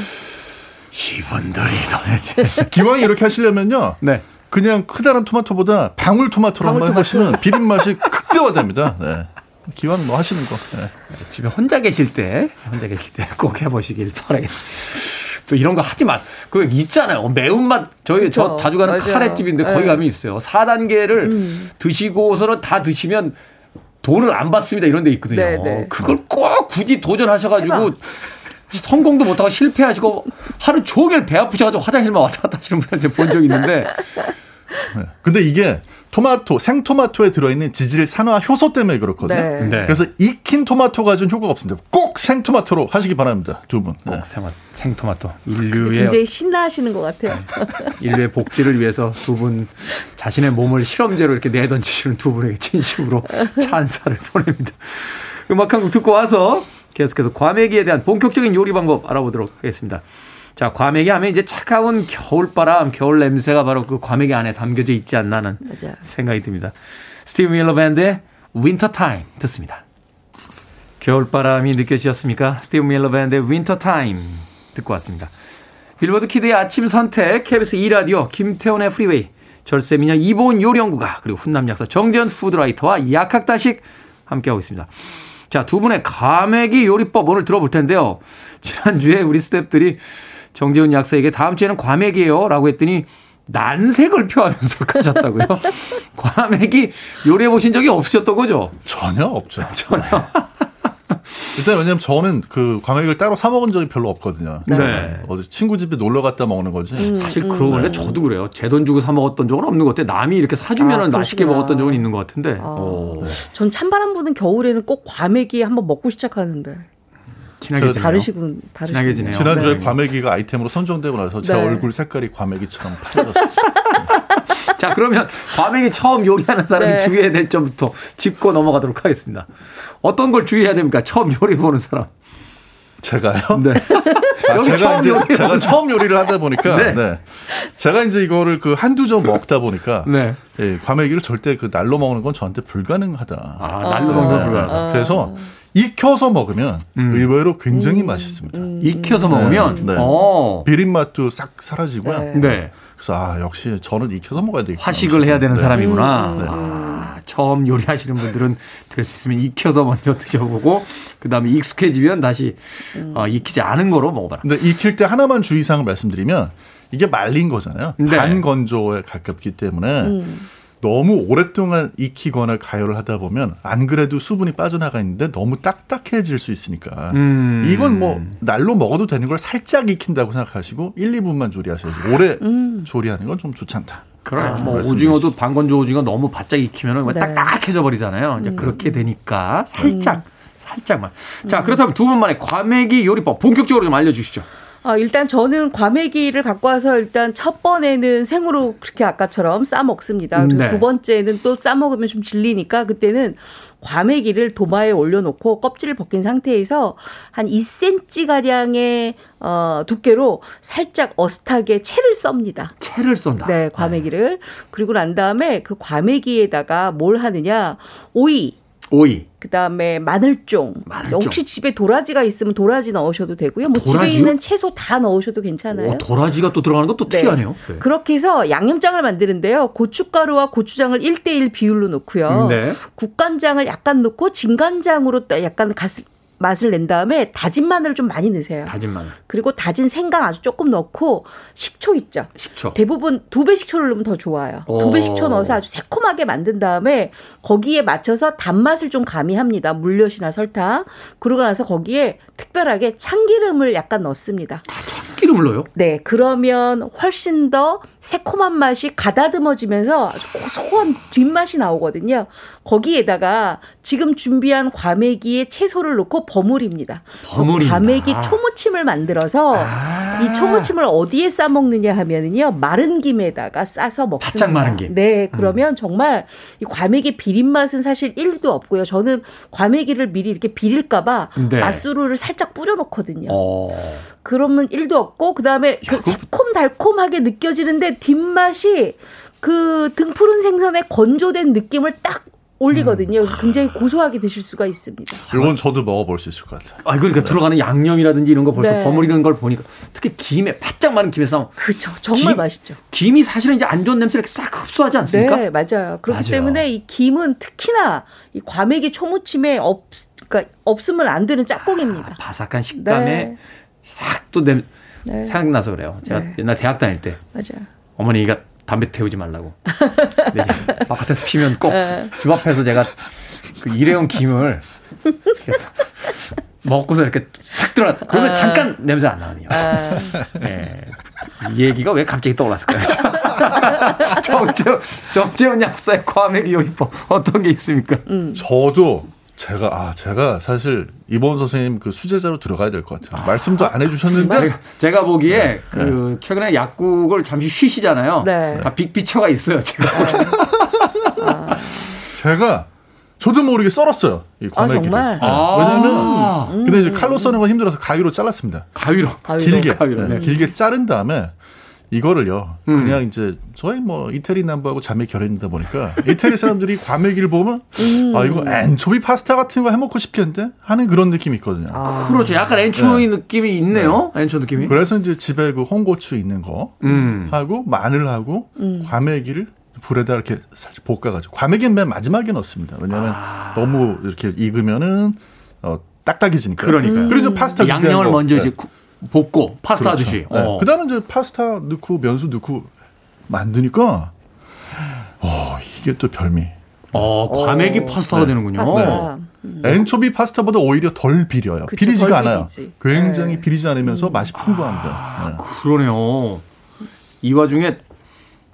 Speaker 1: 이분들이 더.
Speaker 7: 기왕 이렇게 하시려면요.
Speaker 1: 네.
Speaker 7: 그냥 크다란 토마토보다 방울 토마토로 한번 해보시면 비린 맛이 극대화됩니다. 네. 기왕 뭐 하시는 거. 네.
Speaker 1: 집에 혼자 계실 때, 혼자 계실 때 꼭 해보시길 바라겠습니다. 또 이런 거 하지 마. 그 있잖아요. 매운맛. 저희 저
Speaker 6: 그쵸.
Speaker 1: 자주 가는
Speaker 6: 맞아요.
Speaker 1: 카레집인데 거기
Speaker 6: 네.
Speaker 1: 가면 있어요. 4단계를 드시고서는 다 드시면 돈을 안 받습니다. 이런 데 있거든요.
Speaker 6: 네, 네.
Speaker 1: 그걸 꼭 굳이 도전하셔 가지고 성공도 못하고 실패하시고 하루 종일 배 아프셔가지고 화장실만 왔다 갔다 하시는 분들 제가 본 적이 있는데
Speaker 7: 네. 근데 이게 토마토, 생토마토에 들어있는 지질 산화 효소 때문에 그렇거든요.
Speaker 6: 네.
Speaker 1: 네.
Speaker 7: 그래서 익힌 토마토 가진 효과가 없습니다. 꼭 생토마토로 하시기 바랍니다. 두 분. 네.
Speaker 1: 꼭 생토, 생토마토 인류의
Speaker 6: 굉장히 신나하시는 것 같아요.
Speaker 1: 인류의 복지를 위해서 두 분 자신의 몸을 실험재로 이렇게 내던지시는 두 분에게 진심으로 찬사를 보냅니다. 음악 한 곡 듣고 와서 계속해서 과메기에 대한 본격적인 요리 방법 알아보도록 하겠습니다. 자, 과메기 하면 이제 차가운 겨울바람, 겨울 냄새가 바로 그 과메기 안에 담겨져 있지 않나 하는
Speaker 6: 맞아요.
Speaker 1: 생각이 듭니다. 스티브 밀러 밴드의 Winter Time 듣습니다. 겨울바람이 느껴지셨습니까? 스티브 밀러 밴드의 Winter Time 듣고 왔습니다. 빌보드 키드의 아침 선택, KBS 2라디오, 김태훈의 프리웨이, 절세미녀 이보은 요리연구가, 그리고 훈남 약사 정재훈 food writer와 약학다식 함께하고 있습니다. 자, 두 분의 과메기 요리법 오늘 들어볼 텐데요. 지난주에 우리 스탭들이 정재훈 약사에게 다음 주에는 과메기예요 라고 했더니 난색을 표하면서 가셨다고요. 과메기 요리해 보신 적이 없으셨던 거죠?
Speaker 7: 전혀 없죠. 전혀. 일단 왜냐면 저는 그 과메기를 따로 사 먹은 적이 별로 없거든요.
Speaker 1: 네.
Speaker 7: 어디 친구 집에 놀러 갔다 먹는 거지.
Speaker 1: 사실 그러고 보니까 저도 그래요. 제 돈 주고 사 먹었던 적은 없는 것 같아요. 남이 이렇게 사주면
Speaker 6: 아,
Speaker 1: 맛있게. 먹었던 적은 있는 것 같은데.
Speaker 6: 아.
Speaker 1: 오,
Speaker 6: 전 찬바람 부는 겨울에는 꼭 과메기 한번 먹고 시작하는데
Speaker 1: 친하게 지내요.
Speaker 6: 다르시군. 다르시군.
Speaker 1: 친하게 지내요.
Speaker 7: 지난주에
Speaker 1: 네.
Speaker 7: 과메기가 아이템으로 선정되고 나서 제
Speaker 6: 네.
Speaker 7: 얼굴 색깔이 과메기처럼 파래졌어요.
Speaker 1: 자, 그러면 과메기 처음 요리하는 사람이
Speaker 6: 네.
Speaker 1: 주의해야 될 점부터 짚고 넘어가도록 하겠습니다. 어떤 걸 주의해야 됩니까? 처음 요리해 보는 사람.
Speaker 7: 제가요?
Speaker 1: 네.
Speaker 7: 아, 제가
Speaker 1: 처음
Speaker 7: 이제 제가 처음 요리를 하다 보니까
Speaker 1: 네.
Speaker 7: 네. 제가 이제 이거를 그 한두 점 먹다 보니까
Speaker 1: 네.
Speaker 7: 예, 과메기를 절대 그 날로 먹는 건 저한테 불가능하다.
Speaker 1: 아, 날로 먹는 건
Speaker 7: 네.
Speaker 1: 불가능.
Speaker 7: 그래서 익혀서 먹으면
Speaker 1: 음.
Speaker 7: 의외로 굉장히 맛있습니다.
Speaker 1: 익혀서 먹으면,
Speaker 7: 네.
Speaker 1: 어.
Speaker 7: 비린 맛도 싹 사라지고요.
Speaker 6: 네.
Speaker 1: 네.
Speaker 7: 그래서 아 역시 저는 익혀서 먹어야 되겠다.
Speaker 1: 화식을 해야 되는
Speaker 7: 네.
Speaker 1: 사람이구나.
Speaker 7: 네.
Speaker 1: 아, 처음 요리하시는 분들은 될 수 있으면 익혀서 먼저 드셔보고 그 다음에 익숙해지면 다시 어, 익히지 않은 거로 먹어봐라.
Speaker 7: 근데 익힐 때 하나만 주의사항을 말씀드리면 이게 말린 거잖아요.
Speaker 1: 네.
Speaker 7: 반건조에 가깝기 때문에 너무 오랫동안 익히거나 가열을 하다 보면 안 그래도 수분이 빠져나가 있는데 너무 딱딱해질 수 있으니까
Speaker 1: 음.
Speaker 7: 이건 뭐 날로 먹어도 되는 걸 살짝 익힌다고 생각하시고 1, 2분만 조리하셔야지 오래 조리하는 건 좀 좋지 않다.
Speaker 1: 그래요. 뭐
Speaker 7: 말씀드릴
Speaker 1: 오징어도
Speaker 7: 수
Speaker 1: 반건조 오징어 너무 바짝 익히면
Speaker 6: 네.
Speaker 1: 딱딱해져 버리잖아요. 이제 그렇게 되니까 살짝 살짝만. 자 그렇다면 두 분만의 과메기 요리법 본격적으로 좀 알려주시죠.
Speaker 6: 아, 일단 저는 과메기를 갖고 와서 일단 첫 번에는 생으로 그렇게 아까처럼 싸 먹습니다. 그래서
Speaker 1: 네.
Speaker 6: 두 번째는 또 싸 먹으면 좀 질리니까 그때는 과메기를 도마에 올려놓고 껍질을 벗긴 상태에서 한 2cm 가량의 어, 두께로 살짝 어슷하게 채를 썹니다.
Speaker 1: 채를 쏜다.
Speaker 6: 네, 과메기를. 그리고 난 다음에 그 과메기에다가 뭘 하느냐? 오이,
Speaker 1: 오이.
Speaker 6: 그다음에 마늘종.
Speaker 1: 마늘종.
Speaker 6: 혹시 집에 도라지가 있으면 도라지 넣으셔도 되고요. 뭐 집에
Speaker 1: 도라지요?
Speaker 6: 있는 채소 다 넣으셔도 괜찮아요.
Speaker 1: 오, 도라지가 또 들어가는 것도
Speaker 6: 네.
Speaker 1: 특이하네요. 네.
Speaker 6: 그렇게 해서 양념장을 만드는데요. 고춧가루와 고추장을 1대1 비율로 넣고요.
Speaker 1: 네.
Speaker 6: 국간장을 약간 넣고 진간장으로 또 약간 가스 맛을 낸 다음에 다진 마늘을 좀 많이 넣으세요.
Speaker 1: 다진 마늘,
Speaker 6: 그리고 다진 생강 아주 조금 넣고 식초 있죠.
Speaker 1: 식초.
Speaker 6: 대부분 두 배 식초를 넣으면 더 좋아요.
Speaker 1: 오.
Speaker 6: 두배 식초 넣어서 아주 새콤하게 만든 다음에 거기에 맞춰서 단맛을 좀 가미합니다. 물엿이나 설탕. 그러고 나서 거기에 특별하게 참기름을 약간 넣습니다.
Speaker 1: 기름을 넣어요?
Speaker 6: 네, 그러면 훨씬 더 새콤한 맛이 가다듬어지면서 아주 고소한 뒷맛이 나오거든요. 거기에다가 지금 준비한 과메기에 채소를 넣고 버무립니다.
Speaker 1: 버무린다.
Speaker 6: 과메기 초무침을 만들어서
Speaker 1: 아.
Speaker 6: 이 초무침을 어디에 싸 먹느냐 하면은요 마른 김에다가 싸서 먹습니다.
Speaker 1: 바짝 마른 김. 음.
Speaker 6: 네, 그러면 정말 이 과메기 비린 맛은 사실 1도 없고요. 저는 과메기를 미리 이렇게 비릴까봐
Speaker 1: 네.
Speaker 6: 맛술을 살짝 뿌려놓거든요.
Speaker 1: 어.
Speaker 6: 그러면 1도 없고 그다음에 그 새콤달콤하게 느껴지는데 뒷맛이 그 등푸른 생선의 건조된 느낌을 딱 올리거든요. 그래서 굉장히 고소하게 드실 수가 있습니다.
Speaker 7: 이건 저도 먹어볼 수 있을 것 같아요.
Speaker 1: 아, 그러니까 들어가는 양념이라든지 이런 거 벌써
Speaker 6: 네.
Speaker 1: 버무리는 걸 보니까 특히 김에 바짝 마른 김에 싸면
Speaker 6: 그렇죠. 정말
Speaker 1: 김-
Speaker 6: 맛있죠.
Speaker 1: 김이 사실은 이제 안 좋은 냄새를 싹 흡수하지 않습니까?
Speaker 6: 네, 맞아요. 그렇기
Speaker 1: 맞아요.
Speaker 6: 때문에 이 김은 특히나 이 과메기 초무침에 없 그러니까 없으면 안 되는 짝꿍입니다.
Speaker 1: 바삭한 식감에
Speaker 6: 네.
Speaker 1: 싹또 냄,
Speaker 6: 네.
Speaker 1: 생각나서 그래요. 제가
Speaker 6: 네.
Speaker 1: 옛날 대학 다닐 때
Speaker 6: 맞아요.
Speaker 1: 어머니가 담배 태우지 말라고. 이제 바깥에서 피면 꼭
Speaker 6: 네.
Speaker 1: 집 앞에서 제가 그 일회용 김을 먹고서 이렇게 착 들어갔. 그러면
Speaker 6: 아.
Speaker 1: 잠깐 냄새 안 나거든요.
Speaker 6: 아,
Speaker 1: 네. 이 얘기가 왜 갑자기 떠올랐을까요? 정재훈, 정재훈 약사의 과메기 요리법 어떤 게 있습니까?
Speaker 6: 음.
Speaker 7: 저도 제가 아 제가 사실 이번 선생님 그 수제자로 들어가야 될 것 같아요. 말씀도 안 해주셨는데
Speaker 1: 제가, 제가 보기에 그 최근에 약국을 잠시 쉬시잖아요.
Speaker 6: 네.
Speaker 1: 다 빅피처가 있어요, 지금.
Speaker 7: 제가 저도 모르게 썰었어요. 이 과메기를.
Speaker 6: 정말?
Speaker 7: 네.
Speaker 1: 아.
Speaker 7: 왜냐하면 근데 이제 칼로 써는 건 힘들어서 가위로 잘랐습니다.
Speaker 1: 가위로.
Speaker 6: 가위로.
Speaker 7: 길게
Speaker 1: 가위로,
Speaker 7: 네,
Speaker 1: 네.
Speaker 7: 길게 자른 다음에 이거를요
Speaker 1: 음.
Speaker 7: 그냥 이제 저희 뭐 이태리 남부하고 자매 결혼이다 보니까 이태리 사람들이 과메기를 보면 아 이거 엔초비 파스타 같은 거 해먹고 싶겠는데 하는 그런 느낌이 있거든요.
Speaker 1: 그렇죠. 약간 엔초이 느낌이 있네요. 엔초 느낌이.
Speaker 7: 그래서 이제 집에 그 홍고추 있는 거
Speaker 1: 음.
Speaker 7: 하고 마늘하고 과메기를 불에다 이렇게 살짝 볶아가지고 과메기는 맨 마지막에 넣습니다. 왜냐하면 너무 이렇게 익으면은 어, 딱딱해지니까.
Speaker 1: 그러니까요.
Speaker 7: 그리고 이제 파스타
Speaker 1: 양념을
Speaker 7: 거.
Speaker 1: 먼저
Speaker 7: 네.
Speaker 1: 이제 구- 볶고 파스타
Speaker 7: 그렇죠.
Speaker 1: 하듯이.
Speaker 7: 네.
Speaker 1: 어.
Speaker 7: 그다음에 이제 파스타 넣고 면수 넣고 만드니까 어 이게 또 별미.
Speaker 1: 어, 과메기
Speaker 6: 어,
Speaker 1: 파스타가
Speaker 7: 네.
Speaker 1: 되는군요.
Speaker 6: 파스타.
Speaker 7: 엔초비 파스타보다 오히려 덜 비려요.
Speaker 6: 그쵸,
Speaker 7: 비리지가
Speaker 6: 덜
Speaker 7: 않아요.
Speaker 6: 비리지.
Speaker 7: 굉장히
Speaker 6: 네.
Speaker 7: 비리지 않으면서 맛이 풍부합니다. 네.
Speaker 1: 그러네요. 이 와중에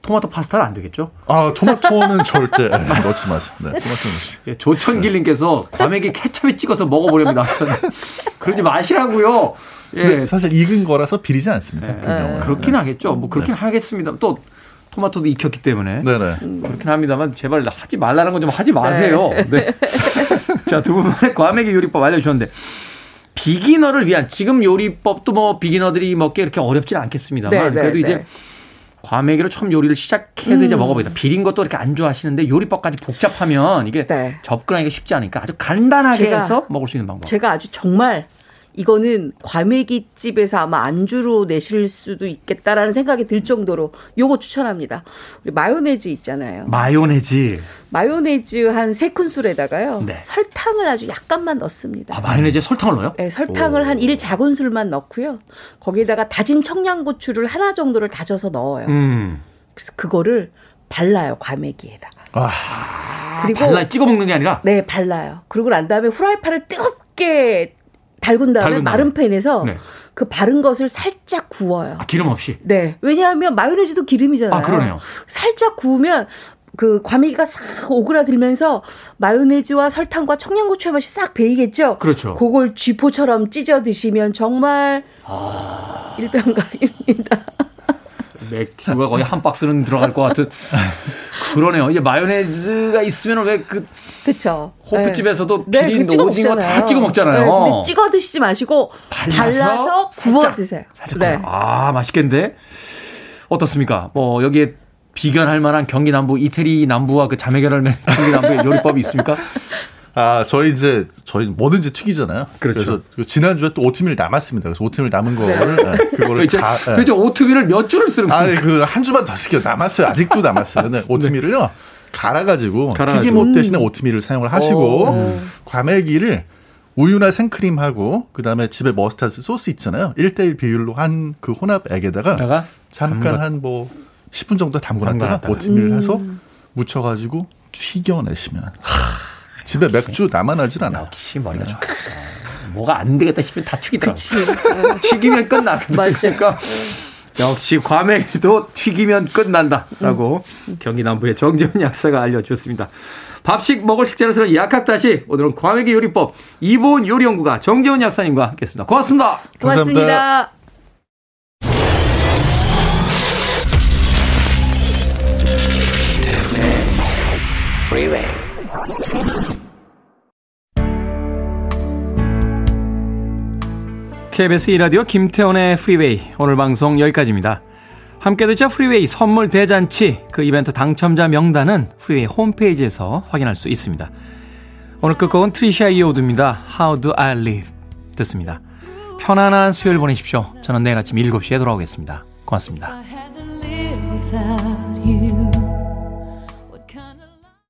Speaker 1: 토마토 파스타는 안 되겠죠?
Speaker 7: 아 토마토는 절대 네, 넣지 마세요. 네, 토마토는.
Speaker 1: 예, 조천길님께서 과메기 케첩 에 찍어서 먹어보렵니다. 저는 그러지 마시라고요. 예,
Speaker 7: 사실 익은 거라서 비리지 않습니다. 그 경우는.
Speaker 1: 그렇긴 하겠죠. 뭐 그렇긴 하겠습니다. 또 토마토도 익혔기 때문에
Speaker 7: 네네.
Speaker 1: 그렇긴 합니다만 제발 하지 말라는 건 좀 하지 마세요. 네. 자, 두 분만의 과메기 요리법 알려주셨는데 비기너를 위한 지금 요리법도 뭐 비기너들이 먹기 이렇게 어렵지는 않겠습니다만
Speaker 6: 네, 네,
Speaker 1: 그래도 이제
Speaker 6: 네.
Speaker 1: 과메기로 처음 요리를 시작해서 이제 먹어보겠다. 비린 것도 이렇게 안 좋아하시는데 요리법까지 복잡하면 이게
Speaker 6: 네.
Speaker 1: 접근하기가 쉽지 않으니까 아주 간단하게
Speaker 6: 제가-
Speaker 1: 해서 먹을 수 있는 방법.
Speaker 6: 제가 아주 정말 이거는 과메기 집에서 아마 안주로 내실 수도 있겠다라는 생각이 들 정도로 요거 추천합니다. 우리 마요네즈 있잖아요.
Speaker 1: 마요네즈.
Speaker 6: 마요네즈 한 세 큰술에다가요.
Speaker 1: 네.
Speaker 6: 설탕을 아주 약간만 넣습니다.
Speaker 1: 아, 마요네즈에 설탕을 넣어요?
Speaker 6: 네, 설탕을 한 1작은술만 넣고요. 거기에다가 다진 청양고추를 하나 정도를 다져서 넣어요.
Speaker 1: 음.
Speaker 6: 그래서 그거를 발라요, 과메기에다가.
Speaker 7: 아,
Speaker 6: 그리고
Speaker 1: 발라 찍어 먹는 게 아니라
Speaker 6: 네, 발라요. 그러고 난 다음에 후라이팬을 뜨겁게 달군 다음에
Speaker 1: 달군.
Speaker 6: 마른 팬에서
Speaker 1: 네.
Speaker 6: 그 바른 것을 살짝 구워요.
Speaker 1: 아, 기름 없이.
Speaker 6: 네. 왜냐하면 마요네즈도 기름이잖아요.
Speaker 1: 아, 그러네요.
Speaker 6: 살짝 구우면 그 과메기가 싹 오그라들면서 마요네즈와 설탕과 청양고추의 맛이 싹 배이겠죠?
Speaker 1: 그렇죠.
Speaker 6: 그걸 쥐포처럼 찢어 드시면 정말
Speaker 1: 아.
Speaker 6: 일병감입니다.
Speaker 1: 맥주가 거의 한 박스는 들어갈 것 같은. 그러네요. 이제 마요네즈가 있으면 왜 그
Speaker 6: 그쵸.
Speaker 1: 호프집에서도
Speaker 6: 네,
Speaker 1: 비린
Speaker 6: 찍어
Speaker 1: 오징어 다
Speaker 6: 먹잖아요.
Speaker 1: 찍어 먹잖아요.
Speaker 6: 네, 근데 찍어 드시지 마시고
Speaker 1: 발라서
Speaker 6: 발라서, 구워
Speaker 1: 살짝,
Speaker 6: 드세요.
Speaker 1: 살짝
Speaker 6: 네.
Speaker 1: 아, 맛있겠는데? 어떻습니까? 뭐, 여기에 비견할 만한 경기 남부, 이태리 남부와 그 자매결할 만한 경기 남부의 요리법이 있습니까?
Speaker 7: 아, 저희 이제 저희 뭐든지 튀기잖아요.
Speaker 1: 그렇죠.
Speaker 7: 래서그 지난주에 또 오트밀 남았습니다. 그래서 오트밀 남은 거를 네, 그거를
Speaker 1: 도대체,
Speaker 7: 다 네.
Speaker 1: 도대체 오트밀을 몇 줄을 쓰는 거예요?
Speaker 7: 아니 그 한 주만 더 시켜 남았어요. 아직도 남았어요. 근데 오트밀을요 갈아가지고
Speaker 1: 갈아가지고.
Speaker 7: 튀김옷 대신에 오트밀을 사용을 하시고
Speaker 6: 오.
Speaker 7: 과메기를 우유나 생크림하고 그다음에 집에 머스타드 소스 있잖아요. 1대1 비율로 한 그 혼합액에다가
Speaker 1: 다가
Speaker 7: 잠깐 한 뭐 10분 정도 담궈놨다가
Speaker 1: 담가놨다가.
Speaker 7: 오트밀 해서 묻혀가지고 튀겨내시면 하, 집에 맥주 남아나질 않아.
Speaker 1: 역시 머리가 좋아. 어, 뭐가 안 되겠다 싶으면 다 튀기더라고. 튀기면 끝나. 그러니까 역시 과메기도 튀기면 끝난다라고 경기 남부의 정재훈 약사가 알려주었습니다. 밥식 먹을 식재로 쓰는 약학다시 오늘은 과메기 요리법 이보은 요리연구가 정재훈 약사님과 함께했습니다. 고맙습니다.
Speaker 6: 고맙습니다.
Speaker 1: KBS 2라디오 김태훈의 프리웨이 오늘 방송 여기까지입니다. 함께 듣자 프리웨이 선물 대잔치 그 이벤트 당첨자 명단은 프리웨이 홈페이지에서 확인할 수 있습니다. 오늘 끝곡은 트리샤 이어우드입니다. How do I live? 듣습니다. 편안한 수요일 보내십시오. 저는 내일 아침 7시에 돌아오겠습니다. 고맙습니다.